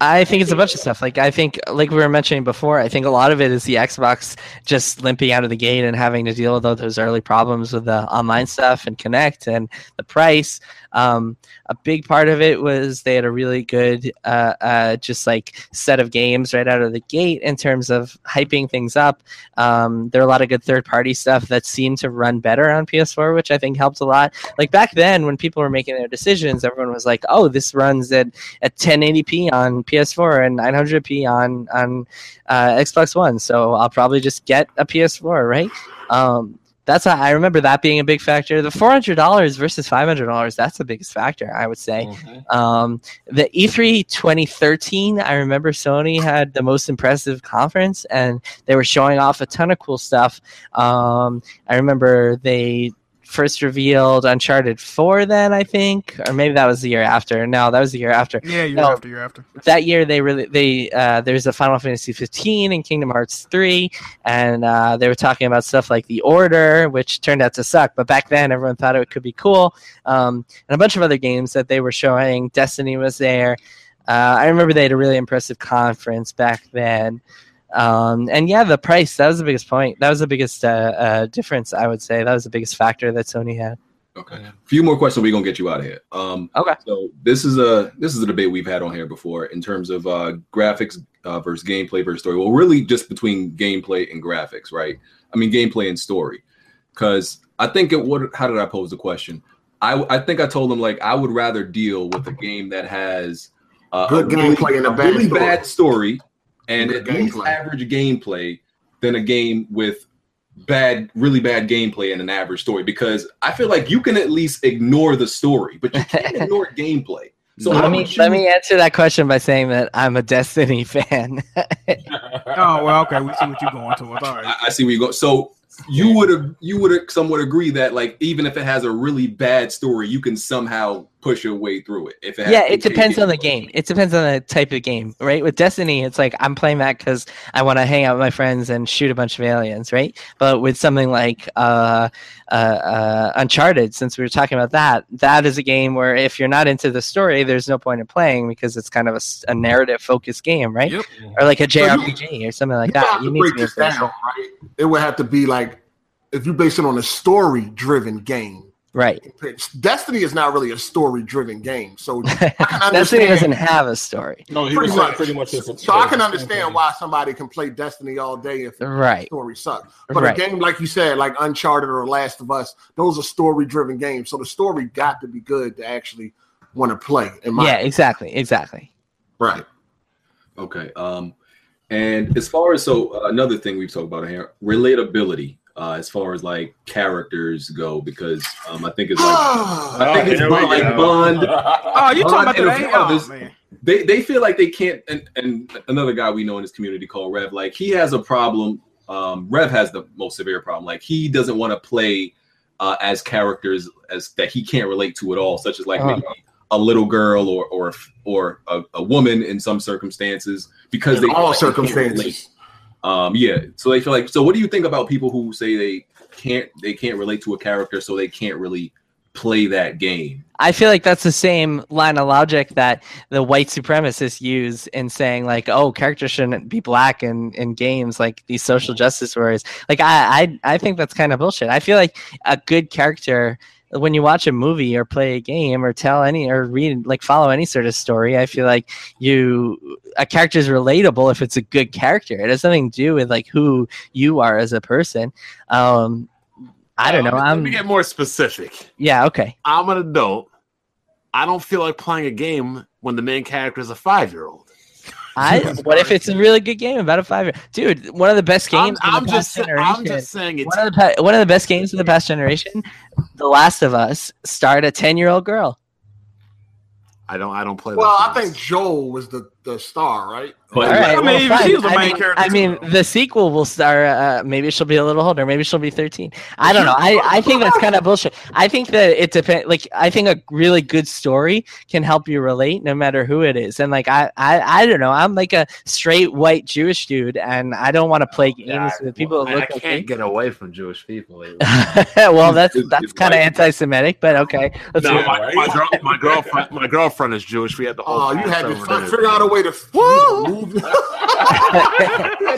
I think it's a bunch of stuff. Like I think, like we were mentioning before, I think a lot of it is the Xbox just limping out of the gate and having to deal with all those early problems with the online stuff and Kinect and the price. Um, a big part of it was they had a really good, uh, uh, just like set of games right out of the gate in terms of hyping things up. Um, there are a lot of good third party stuff that seemed to run better on PS4, which I think helped a lot. Like back then, when people were making their decisions, everyone was like, "Oh, this runs at at 1080p on PS4 and 900p on on uh, Xbox One, so I'll probably just get a PS4, right?" Um, that's how I remember that being a big factor. The four hundred dollars versus five hundred dollars, that's the biggest factor, I would say. Um, the E3 2013, I remember Sony had the most impressive conference, and they were showing off a ton of cool stuff. Um, I remember they first revealed Uncharted 4 then I think or maybe that was the year after. No, that was the year after. Yeah, you're No. after, you're after. That year they really they uh, there's a Final Fantasy 15 and Kingdom Hearts 3 and uh, they were talking about stuff like The Order which turned out to suck but back then everyone thought it could be cool um, and a bunch of other games that they were showing. Destiny was there. Uh, I remember they had a really impressive conference back then. Um, and yeah, the price, that was the biggest point. That was the biggest uh, uh, difference, I would say. That was the biggest factor that Sony had. Okay. A few more questions. We're gonna get you out of here. Um, Okay. So this is a this is a debate we've had on here before in terms of uh, graphics uh, versus gameplay versus story. Well, really just between gameplay and graphics, right? I mean, gameplay and story. Because I think it would. How did I pose the question? I I think I told them like I would rather deal with a game that has uh, Good a really- gameplay and a bad really story. bad story and Good at least gameplay. average gameplay than a game with bad, really bad gameplay and an average story because I feel like you can at least ignore the story, but you can't [LAUGHS] ignore gameplay. So let me you- let me answer that question by saying that I'm a Destiny [LAUGHS] fan. [LAUGHS] Oh well, okay. We see what you're going towards. All right. I, I see where you go. So you would have you would have somewhat agree that like even if it has a really bad story, you can somehow push your way through it. If it has yeah, it depends on the gameplay. game. It depends on the type of game, right? With Destiny, it's like I'm playing that because I want to hang out with my friends and shoot a bunch of aliens, right? But with something like uh, uh, uh, Uncharted, since we were talking about that, that is a game where if you're not into the story, there's no point in playing because it's kind of a narrative focused game, right? Yep. Or like a So you- JRPG or something like You that. You to need break to be this down, right? It would have to be like if you base it on a story-driven game. Right. Destiny is not really a story-driven game, so [LAUGHS] Destiny doesn't have a story. No, he Pretty was much. pretty much. it's a- So I can understand why somebody can play Destiny all day if the story sucks. But Right. a game like you said, like Uncharted or Last of Us, those are story-driven games. So the story got to be good to actually want to play. In my Yeah, exactly. Exactly. right. Okay. Um, and as far as so uh, another thing we've talked about here, relatability. Uh, as far as like characters go, because um, I think it's like [SIGHS] I think it's Bond, like. [LAUGHS] Bond. Oh, you talking about and a today? Oh man. they they feel like they can't and, and another guy we know in this community called rev like he has a problem um rev has the most severe problem like he doesn't want to play uh as characters as that he can't relate to at all such as like Uh-huh. maybe a little girl or or or a, a woman in some circumstances because In they all like they can't circumstances. Um yeah so they feel like so what do you think about people who say they can't they can't relate to a character so they can't really play that game I feel like that's the same line of logic that the white supremacists use in saying like, "Oh, characters shouldn't be black in in games like these social justice warriors." Like, I I I think that's kind of bullshit. I feel like a good character when you watch a movie or play a game or tell any or read like follow any sort of story, I feel like you a character is relatable if it's a good character. It has nothing to do with like who you are as a person. Um, I don't know. Let I'm me get more specific. yeah okay. I'm an adult. I don't feel like playing a game when the main character is a five year old. I what if it's a really good game about a five year dude? One of the best I'm, games. of I'm the just past generation. I'm just saying it's one of the one of the best games of the past generation. The Last of Us starred a ten year old girl. I don't I don't play Well, I think. Joel was the, the star, right? but All right, I mean, well, she was the fine. I main mean, character I mean, too. the sequel will star. Uh, maybe she'll be a little older. Maybe she'll be thirteen. I don't know. I, I think that's kind of bullshit. I think that it depends. Like, I think a really good story can help you relate, no matter who it is. And like, I, I, I don't know. I'm like a straight white Jewish dude, and I don't want to play games Yeah, with people that I, I look like me. can't get away from Jewish people. [LAUGHS] well, that's that's kind of anti-Semitic, but okay. Let's no, my, my, girl, my girlfriend my girlfriend is Jewish. We had the whole Oh, you had to Passover fi- dinner. figure out a way way to move. [LAUGHS]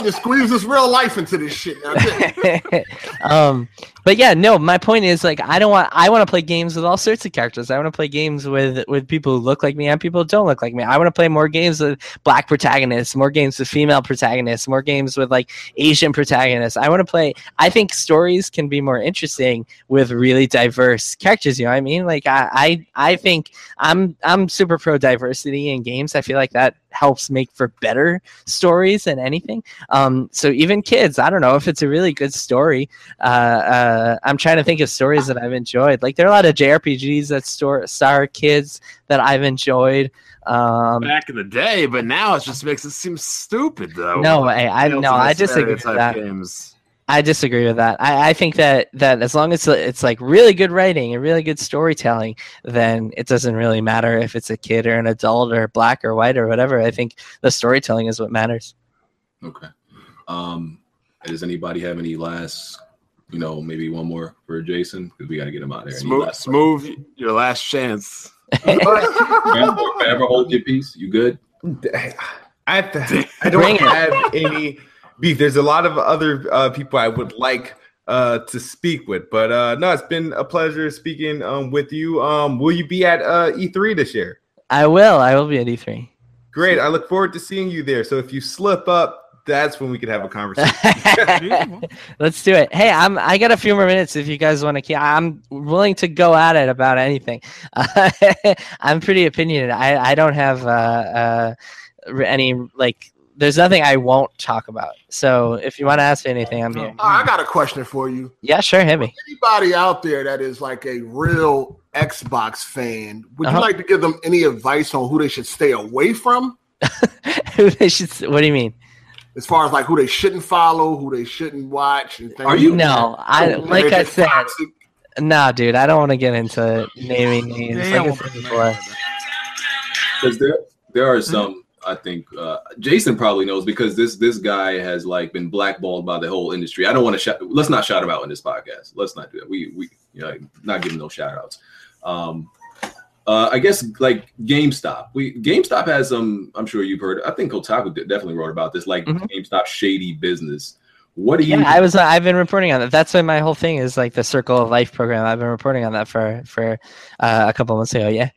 had to squeeze this real life into this shit. [LAUGHS] Um, but yeah, no. My point is like I don't want. I want to play games with all sorts of characters. I want to play games with with people who look like me and people who don't look like me. I want to play more games with black protagonists, more games with female protagonists, more games with like Asian protagonists. I want to play. I think stories can be more interesting with really diverse characters. You know what I mean? Like I I, I think I'm I'm super pro diversity in games. I feel like that helps make for better stories than anything. Um, so even kids, I don't know if it's a really good story. Uh, uh, I'm trying to think of stories that I've enjoyed. Like there are a lot of JRPGs that store, star kids that I've enjoyed. Um, Back in the day, but now it just makes it seem stupid, though. no, I, no, I disagree with that. Games. I disagree with that. I, I think that that as long as it's like really good writing and really good storytelling, then it doesn't really matter if it's a kid or an adult or black or white or whatever. I think the storytelling is what matters. Okay. Um, does anybody have any last, you know, maybe one more for Jason because we got to get him out of here. Any Smooth, last- smooth, your last chance. Forever, [LAUGHS] forever hold your peace. You good? I, I don't have any beef. There's a lot of other uh, people I would like uh, to speak with, but uh, no, it's been a pleasure speaking um, with you. Um, will you be at uh, E3 this year? I will. I will be at E E3. Great. I look forward to seeing you there. So if you slip up, that's when we can have a conversation. [LAUGHS] [LAUGHS] Let's do it. Hey, I'm. I got a few more minutes if you guys want to keep. I'm willing to go at it about anything. [LAUGHS] I'm pretty opinionated. I I don't have uh, uh any like. There's nothing I won't talk about. So if you want to ask me anything, I'm here. I got a question for you. Yeah, sure, hit me. Anybody out there that is like a real Xbox fan, would Uh-huh. you like to give them any advice on who they should stay away from? [LAUGHS] Who they should what do you mean? As far as like who they shouldn't follow, who they shouldn't watch, and things Are you- No, that. I like I said, toxic. nah, dude. I don't want to get into naming names. Yeah, Like I said before. Because there there are some I think uh, Jason probably knows because this this guy has like been blackballed by the whole industry. I don't want to shout. Let's not shout him out in this podcast. Let's not do that. We we you know, not giving no shout outs. Um, uh, I guess like GameStop. We GameStop has some. I'm sure you've heard. I think Kotaku definitely wrote about this. Like Mhm. GameStop shady business. What do you? Yeah, I was. uh, I've been reporting on that. That's why my whole thing is like the Circle of Life program. I've been reporting on that for for uh, a couple months ago. Yeah.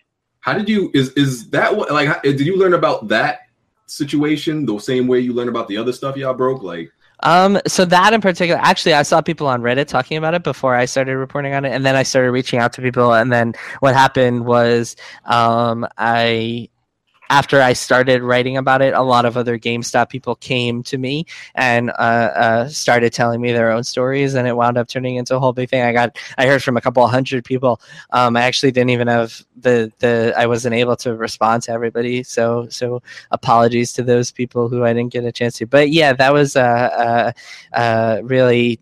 How did you? Is is that what? Like, did you learn about that situation the same way you learned about the other stuff y'all broke? Like, Um, so that in particular, actually, I saw people on Reddit talking about it before I started reporting on it, and then I started reaching out to people. And then what happened was, um, I after I started writing about it, a lot of other GameStop people came to me and uh, uh, started telling me their own stories, and it wound up turning into a whole big thing. I got, I heard from a couple hundred people. Um, I actually didn't even have the the, I wasn't able to respond to everybody, so so apologies to those people who I didn't get a chance to. But yeah, that was a, a, a really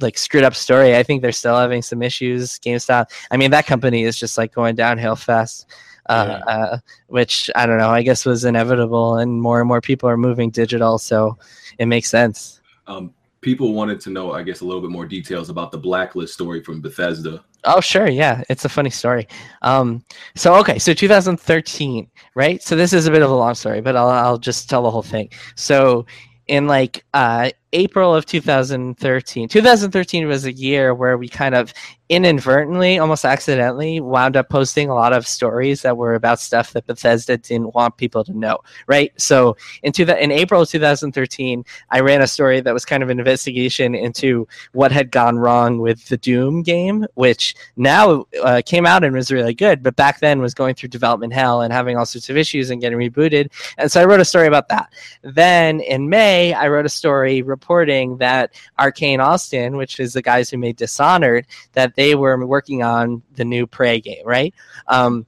like screwed up story. I think they're still having some issues. GameStop. I mean, that company is just like going downhill fast. Uh, uh, which I don't know. I guess was inevitable, and more and more people are moving digital, so it makes sense. um, people wanted to know, I guess, a little bit more details about the blacklist story from Bethesda. Oh, sure. Yeah. It's a funny story. Um, so, okay. So 2013, right? So this is a bit of a long story, but I'll, I'll just tell the whole thing. So in like uh, April of 2013, 2013 was a year where we kind of inadvertently, almost accidentally, wound up posting a lot of stories that were about stuff that Bethesda didn't want people to know, right? So in, two, in April of 2013, I ran a story that was kind of an investigation into what had gone wrong with the Doom game, which now uh, came out and was really good, but back then was going through development hell and having all sorts of issues and getting rebooted. And so I wrote a story about that. Then in May, I wrote a story reporting that Arcane Austin, which is the guys who made Dishonored, that they were working on the new Prey game, right? Um,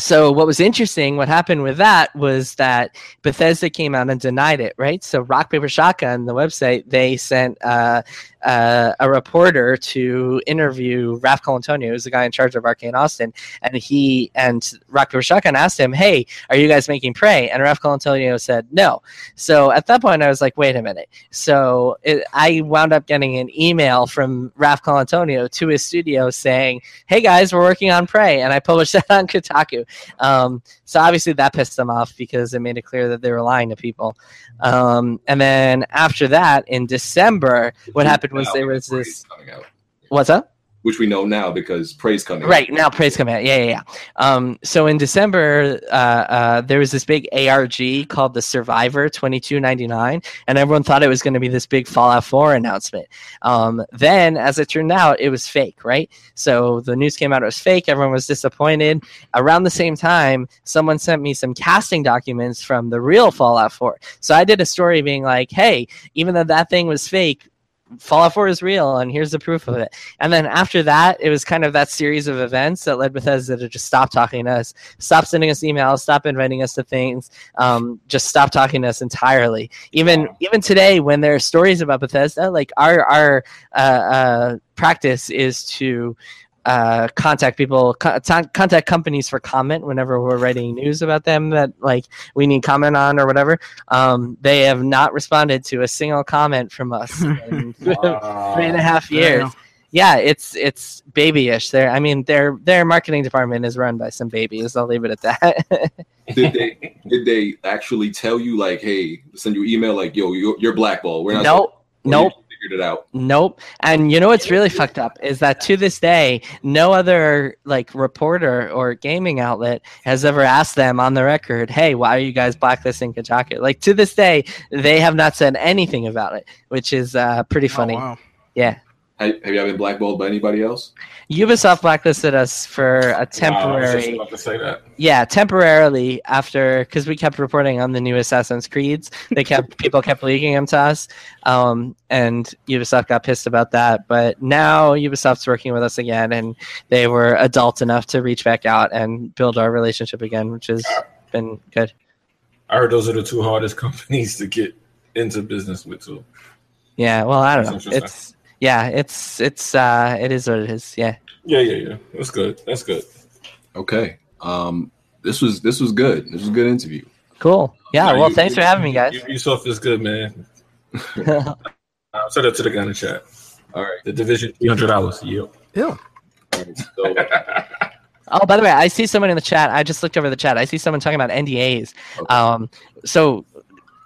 so what was interesting, what happened with that was that Bethesda came out and denied it, right? So Rock Paper Shotgun, the website, they sent uh, uh, a reporter to interview Ralph Colantonio, who's the guy in charge of Arcane Austin, and he and Rock Paper Shotgun asked him, "Hey, are you guys making Prey?" And Ralph Colantonio said no. So at that point, I was like, "Wait a minute." So it, I wound up getting an email from Ralph Colantonio to his studio saying, "Hey guys, we're working on Prey," and I published [LAUGHS] that on Kotaku. Um, so obviously that pissed them off because it made it clear that they were lying to people. Um, and then after that, in December, what happened was there was this. out, What's up? which we know now because Prey's coming. out. Right now, Prey's coming out. Yeah, yeah, yeah. Um, so in December, uh, uh, there was this big ARG called the Survivor twenty two ninety nine, and everyone thought it was going to be this big Fallout Four announcement. Um, then, as it turned out, it was fake. Right. So the news came out; it was fake. Everyone was disappointed. Around the same time, someone sent me some casting documents from the real Fallout Four. So I did a story being like, "Hey, even though that thing was fake." Fallout 4 is real, and here's the proof of it. And then after that, it was kind of that series of events that led Bethesda to just stop talking to us, stop sending us emails, stop inviting us to things, um, just stop talking to us entirely. Even even today, when there are stories about Bethesda, like our our uh, uh, practice is to uh, contact people, co- ta- contact companies for comment whenever we're writing news about them that like we need comment on or whatever. Um, they have not responded to a single comment from us [LAUGHS] in [LAUGHS] three and a half years. Damn. Yeah, it's it's babyish. There, I mean, their their marketing department is run by some babies. I'll leave it at that. [LAUGHS] Did they did they actually tell you like, hey, send you email like, yo, you're, you're blackball. We're not. nope, or you nope. Figured it out. Nope. And you know what's really fucked up is that to this day, no other like reporter or gaming outlet has ever asked them on the record, "Hey, why are you guys blacklisting Kotaku?" Like to this day, they have not said anything about it, which is uh, pretty funny. Oh, wow. Yeah. Have, have you ever been blackballed by anybody else? Ubisoft blacklisted us for a Wow, I was just temporary, about to say that. yeah, temporarily after because we kept reporting on the new Assassin's Creeds. They kept [LAUGHS] people kept leaking them to us, um, and Ubisoft got pissed about that. But now Ubisoft's working with us again, and they were adult enough to reach back out and build our relationship again, which has been good. I heard those are the two hardest [LAUGHS] companies to get into business with too. Yeah, well, I don't That's know. It's yeah, it's it's uh, it is what it is. Yeah. Yeah, yeah, yeah. That's good. That's good. Okay. Um, this was this was good. This was a good interview. Cool. Yeah. Nah, Well, you- thanks for having me, guys. Ubisoft is good, man. [LAUGHS] Uh, send it to the guy in the chat. All right. The division, three hundred dollars. Yep. Yeah. All right. So, [LAUGHS] Oh, by the way, I see someone in the chat. I just looked over the chat. I see someone talking about NDAs. Okay. Um, so,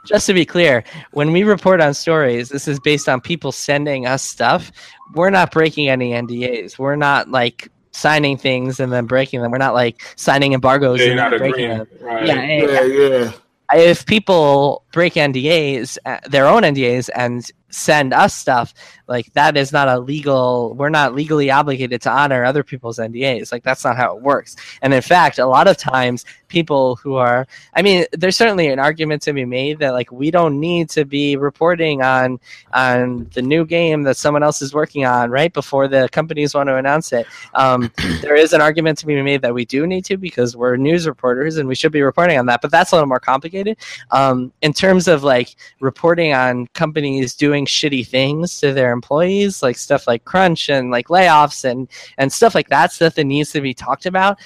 just to be clear, when we report on stories, this is based on people sending us stuff. We're not breaking any NDAs. We're not like signing things and then breaking them. We're not like signing embargoes Yeah, and not then breaking agreeing. them. Right. Yeah, yeah, Yeah, yeah. if people break NDAs, uh, their own NDAs, and send us stuff, like that is not a legal. We're not legally obligated to honor other people's NDAs. Like that's not how it works. And in fact, a lot of times, people who are, I mean, there's certainly an argument to be made that like we don't need to be reporting on on the new game that someone else is working on right before the companies want to announce it. Um, [CLEARS THROAT] there is an argument to be made that we do need to because we're news reporters and we should be reporting on that. But that's a little more complicated. Um, in terms of like reporting on companies doing shitty things to their employees, like stuff like crunch and like layoffs and and stuff like that, stuff that needs to be talked about.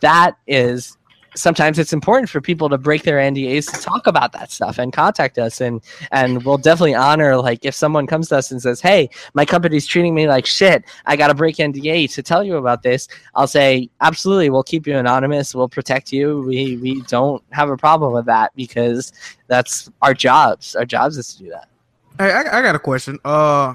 That is sometimes it's important for people to break their NDAs to talk about that stuff and contact us and and we'll definitely honor like if someone comes to us and says, "Hey, my company's treating me like shit. I got to break NDA to tell you about this." I'll say, "Absolutely, we'll keep you anonymous. We'll protect you. We we don't have a problem with that because that's our jobs. Our jobs is to do that." Hey, I, I got a question. Uh,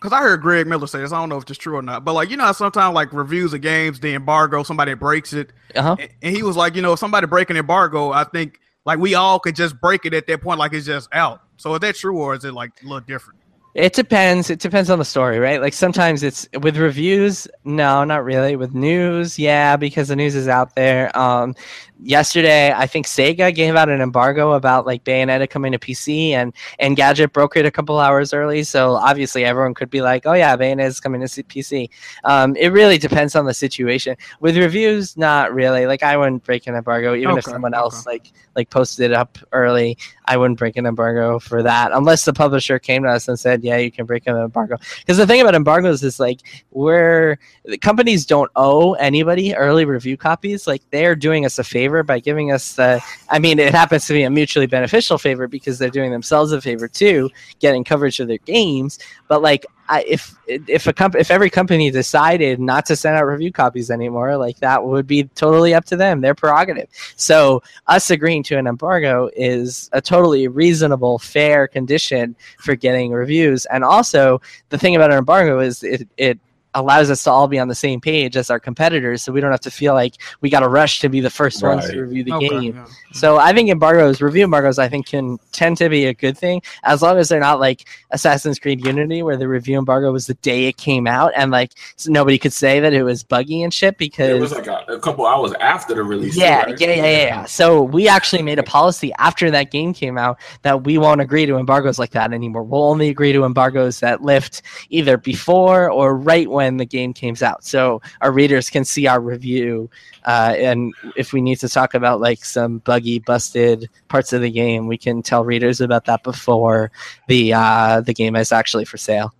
cause I heard Greg Miller say this. I don't know if it's true or not, but like you know, how sometimes like reviews of games, the embargo, somebody breaks it, Uh-huh. and, and he was like, you know, if somebody break an embargo, I think like we all could just break it at that point, like it's just out. So is that true or is it like a little different? It depends. It depends on the story, right? Like sometimes it's with reviews, no, not really. With news, yeah, because the news is out there. Um, yesterday, I think Sega gave out an embargo about like Bayonetta coming to PC, and Engadget broke it a couple hours early. So obviously, everyone could be like, "Oh yeah, Bayonetta is coming to PC." Um, it really depends on the situation. With reviews, not really. Like I wouldn't break an embargo, even if someone okay. else like like posted it up early. I wouldn't break an embargo for that unless the publisher came to us and said, "Yeah, you can break an embargo." Because the thing about embargoes is like we're the companies don't owe anybody early review copies. Like they're doing us a favor favor by giving us the. I mean, it happens to be a mutually beneficial favor because they're doing themselves a favor too, getting coverage of their games. But like, I, if if a comp- if every company decided not to send out review copies anymore, like that would be totally up to them, their prerogative. So us agreeing to an embargo is a totally reasonable, fair condition for getting reviews. And also, the thing about an embargo is it it allows us to all be on the same page as our competitors so we don't have to feel like we got to rush to be the first ones to review the oh, Okay, game yeah. Mm-hmm. so i think embargoes review embargoes i think can tend to be a good thing as long as they're not like assassin's creed unity where the review embargo was the day it came out and like so nobody could say that it was buggy and shit because It was like a, a couple hours after the release. yeah, right? yeah, yeah, yeah, yeah. So we actually made a policy after that game came out that we won't agree to embargoes like that anymore. We'll only agree to embargoes that lift either before or right when the game came out. So our readers can see our review, uh, and if we need to talk about like some buggy, busted parts of the game, we can tell readers about that before the uh, the game is actually for sale.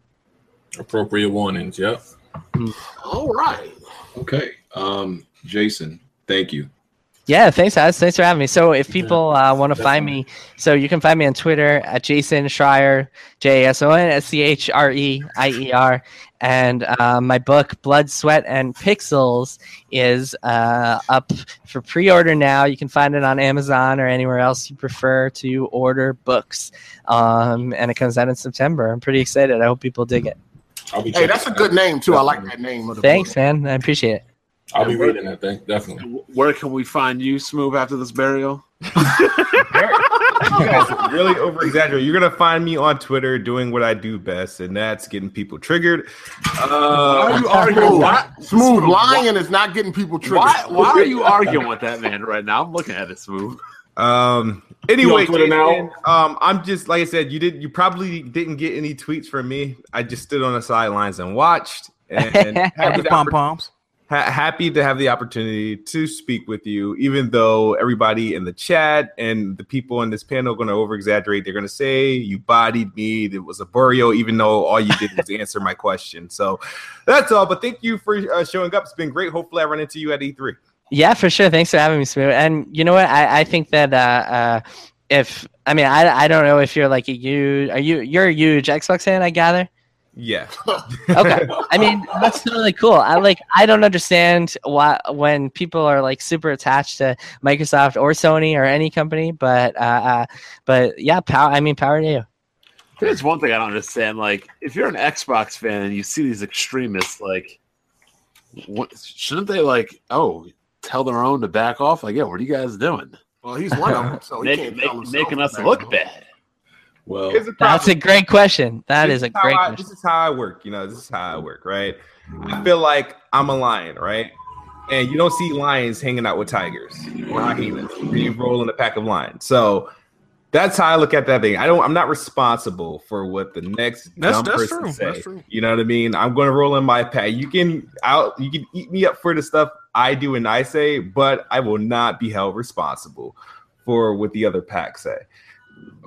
Appropriate warnings. Yep. All right. Okay. Um, Jason, thank you. Yeah, thanks, guys. Thanks for having me. So, if people uh, want to find me, so you can find me on Twitter at Jason Schreier, J A S O N S C H R E I E R. And uh, my book, Blood, Sweat, and Pixels, is uh, up for pre order now. You can find it on Amazon or anywhere else you prefer to order books. Um, and it comes out in September. I'm pretty excited. I hope people dig it. I'll be. Hey, that's a good name too. I like that name of the Thanks, book. man. I appreciate it. I'll be reading that thing definitely. Where can we find you, Smooth, after this burial? [LAUGHS] You guys [LAUGHS] really over exaggerate. You're gonna find me on Twitter doing what I do best, and that's getting people triggered. Why Uh, are you arguing? Smooth, Why, smooth lying is not getting people triggered. why, why are you arguing with that man right now? I'm looking at it, Smooth. um. Anyway, on now? Jason, um, I'm just like I said. You did. You probably didn't get any tweets from me. I just stood on the sidelines and watched. And [LAUGHS] happy, The pom poms. Ha- happy to have the opportunity to speak with you, even though everybody in the chat and the people on this panel are going to over exaggerate. They're going to say you bodied me. It was a burial, even though all you did was answer my question. So that's all. But thank you for uh, showing up. It's been great. Hopefully, I run into you at E E3. Yeah, for sure. Thanks for having me, Smooth. And you know what? I, I think that uh, uh, if I mean, I, I don't know if you're like a huge, are you you're a huge Xbox fan? I gather. Yeah. [LAUGHS] Okay. I mean, that's really cool. I like. I don't understand why when people are like super attached to Microsoft or Sony or any company, but uh, uh but yeah, power. I mean, power to you. Here's one thing I don't understand. Like, if you're an Xbox fan and you see these extremists, like, what, shouldn't they like, oh, tell their own to back off? Like, yeah, what are you guys doing? Well, he's one of them, so he Make, can't make- tell making us look bad. Well, That's a great question. That This is a great I- question. This is how I work. You know, this is how I work, right? I feel like I'm a lion, right? And you don't see lions hanging out with tigers or hyenas. You roll in a pack of lions. So that's how I look at that thing. I don't. I'm not responsible for what the next That's- dumb that's person true. say. That's true. You know what I mean? I'm going to roll in my pack. You can out. You can eat me up for the stuff I do and I say, but I will not be held responsible for what the other pack say.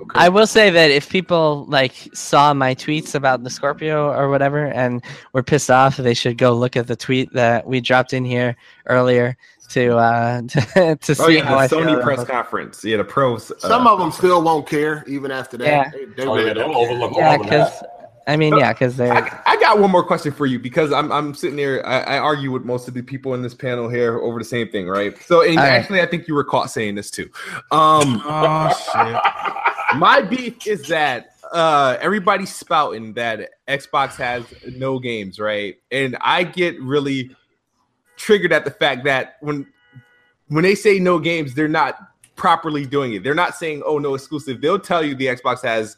Okay. I will say that if people like saw my tweets about the Scorpio or whatever and were pissed off, they should go look at the tweet that we dropped in here earlier to uh [LAUGHS] to, to see Oh yeah, how the feel Sony press it. conference. Yeah, the pros. uh, Some of them still won't care even after that. Yeah. They, they Oh really yeah, don't don't overlook Yeah, all of that. Because I mean, yeah, because they're I, I got one more question for you because I'm I'm sitting there. I, I argue with most of the people in this panel here over the same thing, right? So, and All right. actually, I think you were caught saying this too. Um, [LAUGHS] Oh shit. [LAUGHS] my beef is that uh everybody's spouting that Xbox has no games, right? And I get really triggered at the fact that when when they say no games, they're not properly doing it. They're not saying, "Oh, no exclusive." They'll tell you the Xbox has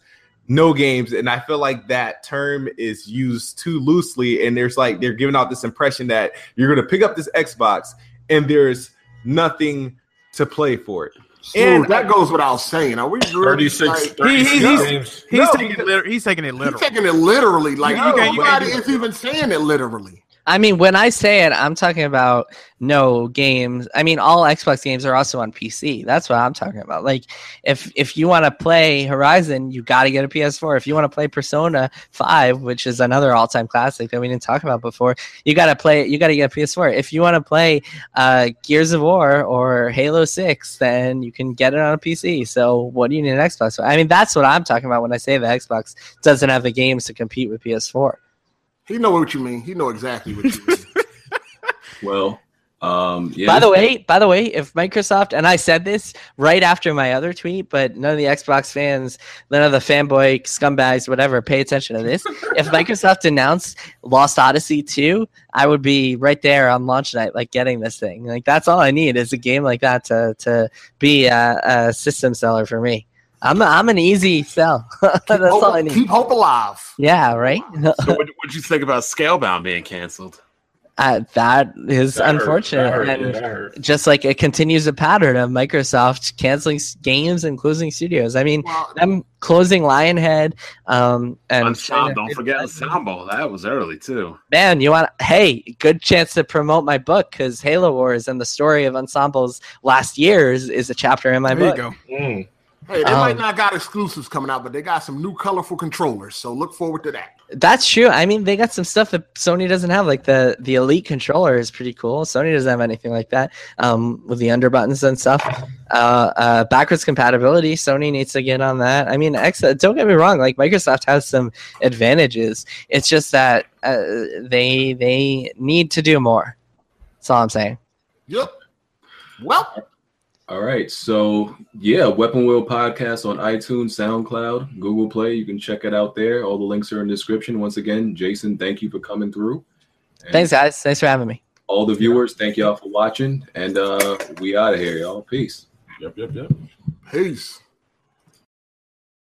no games, and I feel like that term is used too loosely. And there's like they're giving out this impression that you're going to pick up this Xbox and there's nothing to play for it. Dude, And- that goes without saying. Are we really 36, like, 36 He- he- he's- games. He's No, taking it. Liter- he's taking it literally. he's taking it literally? Like You- oh you can't- you nobody is even saying it literally. I mean, when I say it, I'm talking about no games. I mean, all Xbox games are also on PC. That's what I'm talking about. Like, if if you want to play Horizon, you got to get a PS4. If you want to play Persona Five, which is another all time classic that we didn't talk about before, you got to play. You got to get a PS4. If you want to play uh, Gears of War or Halo Six, then you can get it on a PC. So, what do you need an Xbox for? I mean, that's what I'm talking about when I say the Xbox doesn't have the games to compete with PS4. He know what you mean. He know exactly what you mean. [LAUGHS] Well, um, yeah. By the way, by the way, if Microsoft and I said this right after my other tweet, but none of the Xbox fans, none of the fanboy scumbags, whatever, pay attention to this. if [LAUGHS] Microsoft announced Lost Odyssey 2, I would be right there on launch night, like getting this thing. Like that's all I need is a game like that to to be a, a system seller for me. I'm a, I'm an easy sell. [LAUGHS] that's Keep all hope, I need. keep hope alive. Yeah, right. So what would you think about Scalebound being canceled? Uh, that is That hurt. unfortunate. That hurt. and hurt. just like it continues a pattern of Microsoft canceling games and closing studios. I mean, Well, them closing Lionhead, um, and Ensemble, don't forget Ensemble. That was early too. Man, you want? Hey, good chance to promote my book because Halo Wars and the story of Ensembles last year is, is a chapter in my There you book. go. Mm. Hey, they might um, not got exclusives coming out, but they got some new colorful controllers. So look forward to that. That's true. I mean, they got some stuff that Sony doesn't have. Like the the Elite controller is pretty cool. Sony doesn't have anything like that. Um, with the under buttons and stuff. Uh, uh, backwards compatibility. Sony needs to get on that. I mean, X, don't get me wrong. Like Microsoft has some advantages. It's just that uh, they they need to do more. That's all I'm saying. Yep. Well, All right. So yeah, Weapon Wheel podcast on iTunes, SoundCloud, Google Play. You can check it out there. All the links are in the description. Once again, Jason, thank you for coming through. And Thanks, guys. Thanks for having me. All the viewers, thank y'all for watching. And uh we out of here, y'all. Peace. Yep, yep, yep. peace.